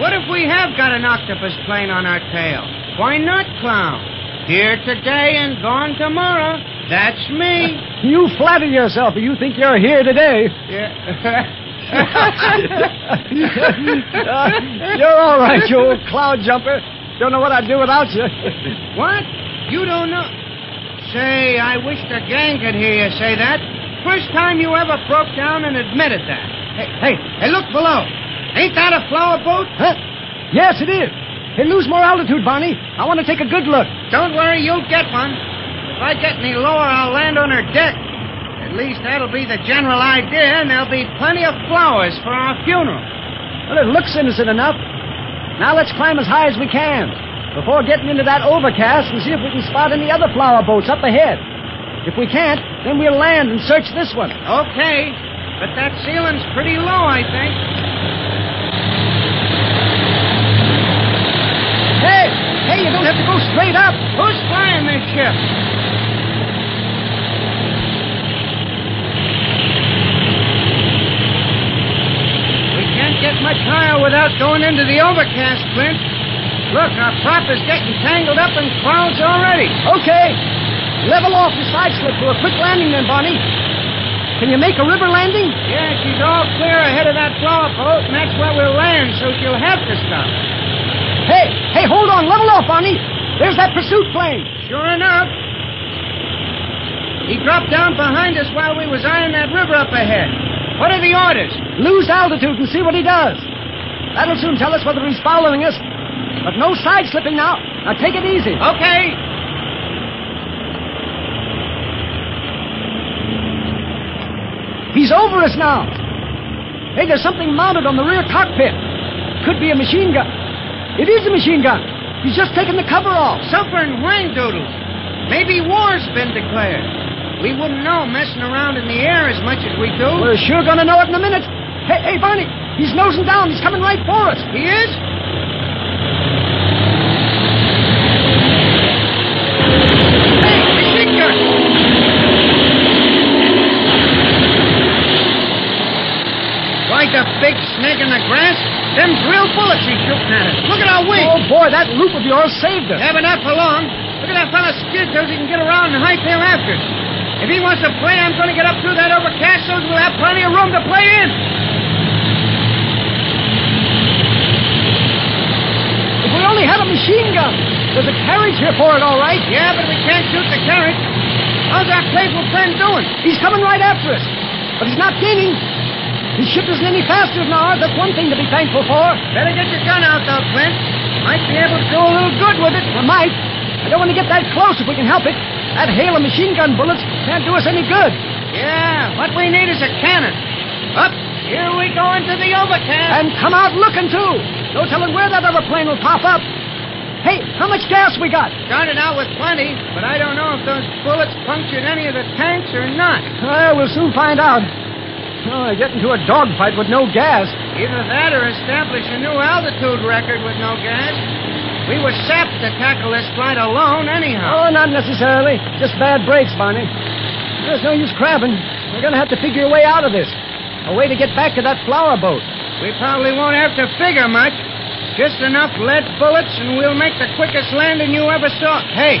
[SPEAKER 15] What if we have got an octopus plane on our tail? Why not clown?
[SPEAKER 6] Here today and gone tomorrow. That's me.
[SPEAKER 13] You flatter yourself. You think you're here today. you're all right, you old cloud jumper. Don't know what I'd do without you.
[SPEAKER 6] what? You don't know? Say, I wish the gang could hear you say that. First time you ever broke down and admitted that. Hey, hey, hey, look below. Ain't that a flower boat?
[SPEAKER 13] Huh? Yes, it is. Hey, lose more altitude, Barney. I want to take a good look.
[SPEAKER 6] Don't worry, you'll get one. If I get any lower, I'll land on her deck. At least that'll be the general idea, and there'll be plenty of flowers for our funeral.
[SPEAKER 13] Well, it looks innocent enough. Now let's climb as high as we can before getting into that overcast and see if we can spot any other flower boats up ahead. If we can't, then we'll land and search this one.
[SPEAKER 6] Okay, but that ceiling's pretty low, I think.
[SPEAKER 13] Hey, hey, you don't have to go straight up.
[SPEAKER 6] Who's flying this ship? We can't get much higher without going into the overcast, Clint. Look, our prop is getting tangled up in clouds already.
[SPEAKER 13] Okay. Level off the side slip for a quick landing then, Barney. Can you make a river landing?
[SPEAKER 6] Yeah, she's all clear ahead of that flower boat, and that's where we'll land, so she'll have to stop.
[SPEAKER 13] Hey, hey, hold on. Level off, Barney. There's that pursuit plane.
[SPEAKER 6] Sure enough. He dropped down behind us while we was eyeing that river up ahead. What are the orders?
[SPEAKER 13] Lose altitude and see what he does. That'll soon tell us whether he's following us. But no side slipping now. Now take it easy.
[SPEAKER 6] Okay.
[SPEAKER 13] He's over us now. Hey, there's something mounted on the rear cockpit. Could be a machine gun. It is a machine gun. He's just taken the cover off.
[SPEAKER 6] Suffering whang doodles. Maybe war's been declared. We wouldn't know messing around in the air as much as we do.
[SPEAKER 13] We're sure gonna know it in a minute. Hey, hey, Barney, he's nosing down. He's coming right for us.
[SPEAKER 6] He is? Hey, machine gun! Like a big snake in the grass? Them drill bullets he's shooting at us. Look at our wings.
[SPEAKER 13] Oh, boy, that loop of yours saved us.
[SPEAKER 6] Yeah, but not for long. Look at that fella skid so he can get around and hightail after us. If he wants to play, I'm going to get up through that overcast so we'll have plenty of room to play in.
[SPEAKER 13] If we only had a machine gun. There's a carriage here for it, all right.
[SPEAKER 6] Yeah, but we can't shoot the carriage. How's our playful friend doing?
[SPEAKER 13] He's coming right after us. But he's not gaining. His ship isn't any faster than ours. That's one thing to be thankful for.
[SPEAKER 6] Better get your gun out, though, Clint. Might be able to do a little good with it.
[SPEAKER 13] We might. I don't want to get that close if we can help it. That hail of machine gun bullets can't do us any good.
[SPEAKER 6] Yeah, what we need is a cannon. Up, here we go into the overcast.
[SPEAKER 13] And come out looking, too. No telling where that other plane will pop up. Hey, how much gas we got?
[SPEAKER 6] Started out with plenty, but I don't know if those bullets punctured any of the tanks or not.
[SPEAKER 13] Well, we'll soon find out. Oh, I get into a dogfight with no gas.
[SPEAKER 6] Either that or establish a new altitude record with no gas. We were sapped to tackle this flight alone, anyhow.
[SPEAKER 13] Oh, not necessarily. Just bad breaks, Barney. There's no use crabbing. We're going to have to figure a way out of this. A way to get back to that flower boat.
[SPEAKER 6] We probably won't have to figure much. Just enough lead bullets, and we'll make the quickest landing you ever saw. Hey,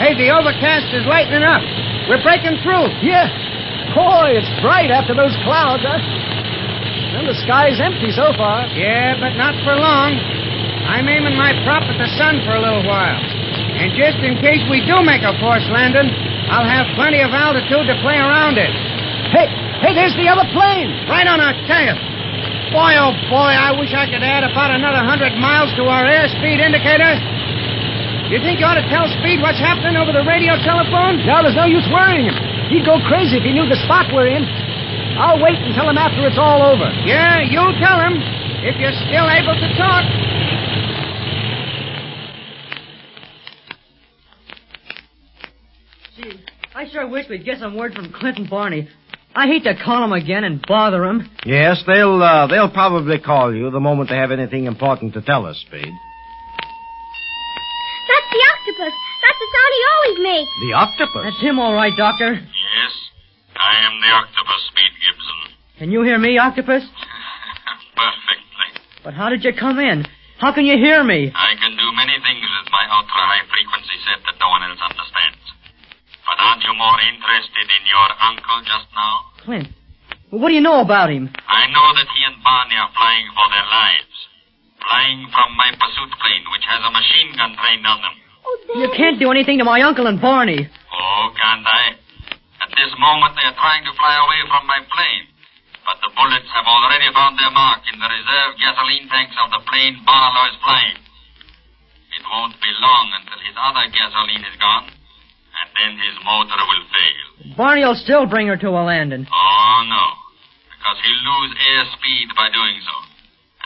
[SPEAKER 6] hey, the overcast is lightening up. We're breaking through.
[SPEAKER 13] Yeah. Boy, it's bright after those clouds, huh? Well, the sky's empty so far.
[SPEAKER 6] Yeah, but not for long. I'm aiming my prop at the sun for a little while. And just in case we do make a forced landing, I'll have plenty of altitude to play around it.
[SPEAKER 13] Hey, hey, there's the other plane.
[SPEAKER 6] Right on our tail. Boy, oh boy, I wish I could add about another hundred miles to our airspeed indicator. You think you ought to tell Speed what's happening over the radio telephone?
[SPEAKER 13] No, there's no use worrying him. He'd go crazy if he knew the spot we're in. I'll wait and tell him after it's all over.
[SPEAKER 6] Yeah, you'll tell him if you're still able to talk.
[SPEAKER 8] I sure wish we'd get some word from Clint and Barney. I hate to call him again and bother him.
[SPEAKER 5] Yes, they'll uh, they'll probably call you the moment they have anything important to tell us, Speed.
[SPEAKER 7] That's the octopus. That's the sound he always makes.
[SPEAKER 5] The octopus?
[SPEAKER 8] That's him, all right, Doctor.
[SPEAKER 11] Yes, I am the octopus, Speed Gibson.
[SPEAKER 8] Can you hear me, Octopus?
[SPEAKER 11] Perfectly.
[SPEAKER 8] But how did you come in? How can you hear me?
[SPEAKER 11] I can do many things with my ultra high frequency set that no one else understands. But aren't you more interested in your uncle just now?
[SPEAKER 8] Clint, what do you know about him?
[SPEAKER 11] I know that he and Barney are flying for their lives. Flying from my pursuit plane, which has a machine gun trained on them.
[SPEAKER 8] Oh, You can't do anything to my uncle and Barney.
[SPEAKER 11] Oh, can't I? At this moment, they are trying to fly away from my plane. But the bullets have already found their mark in the reserve gasoline tanks of the plane Barlow is flying. It won't be long until his other gasoline is gone, and then his motor will fail.
[SPEAKER 8] Barney will still bring her to a landing.
[SPEAKER 11] Oh, no. Because he'll lose airspeed by doing so.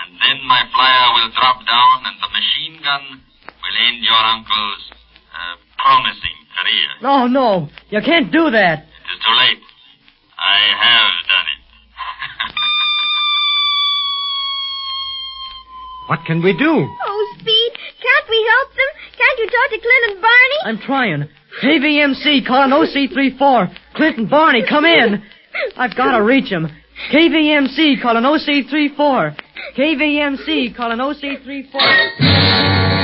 [SPEAKER 11] And then my flyer will drop down, and the machine gun will end your uncle's uh, promising career.
[SPEAKER 8] No, no, you can't do that.
[SPEAKER 11] It is too late. I have done it.
[SPEAKER 5] What can we do?
[SPEAKER 7] Oh, Speed, can't we help them? Can't you talk to Clint and Barney?
[SPEAKER 8] I'm trying. KVMC calling OC34. Clint and Barney, come in. I've got to reach him. KVMC calling OC34. KVMC calling OC34.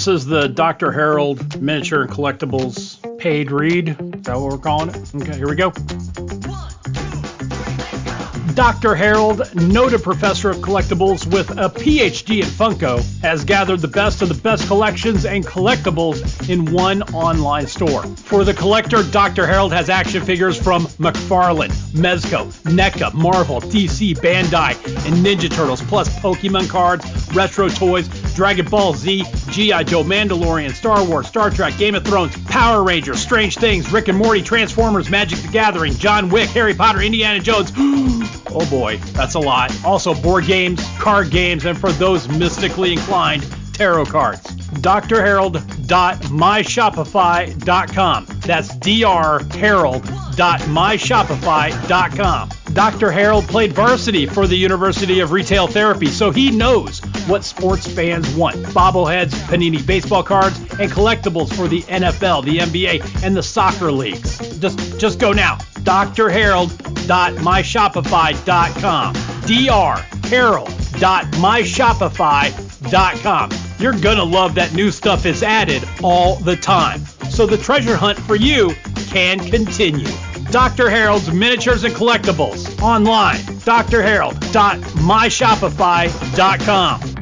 [SPEAKER 1] This is the Dr. Harold Miniature and Collectibles paid read. Is that what we're calling it? Okay, here we go. Dr. Harold, noted professor of collectibles with a PhD in Funko, has gathered the best of the best collections and collectibles in one online store. For the collector, Dr. Harold has action figures from McFarlane, Mezco, NECA, Marvel, DC, Bandai, and Ninja Turtles, plus Pokemon cards, retro toys, Dragon Ball Z, G.I. Joe, Mandalorian, Star Wars, Star Trek, Game of Thrones, Power Rangers, Strange Things, Rick and Morty, Transformers, Magic the Gathering, John Wick, Harry Potter, Indiana Jones. oh boy, that's a lot. Also, board games, card games, and for those mystically inclined, tarot cards. drharold.myshopify.com. That's drharold.myshopify.com. Dr. Harold played varsity for the University of Retail Therapy, so he knows what sports fans want. Bobbleheads, Panini baseball cards, and collectibles for the NFL, the NBA, and the soccer leagues. Just just go now. drharold.myshopify.com. drharold.myshopify.com. You're gonna love that new stuff is added all the time. So the treasure hunt for you can continue. Dr. Harold's Miniatures and Collectibles online. drharold.myshopify.com.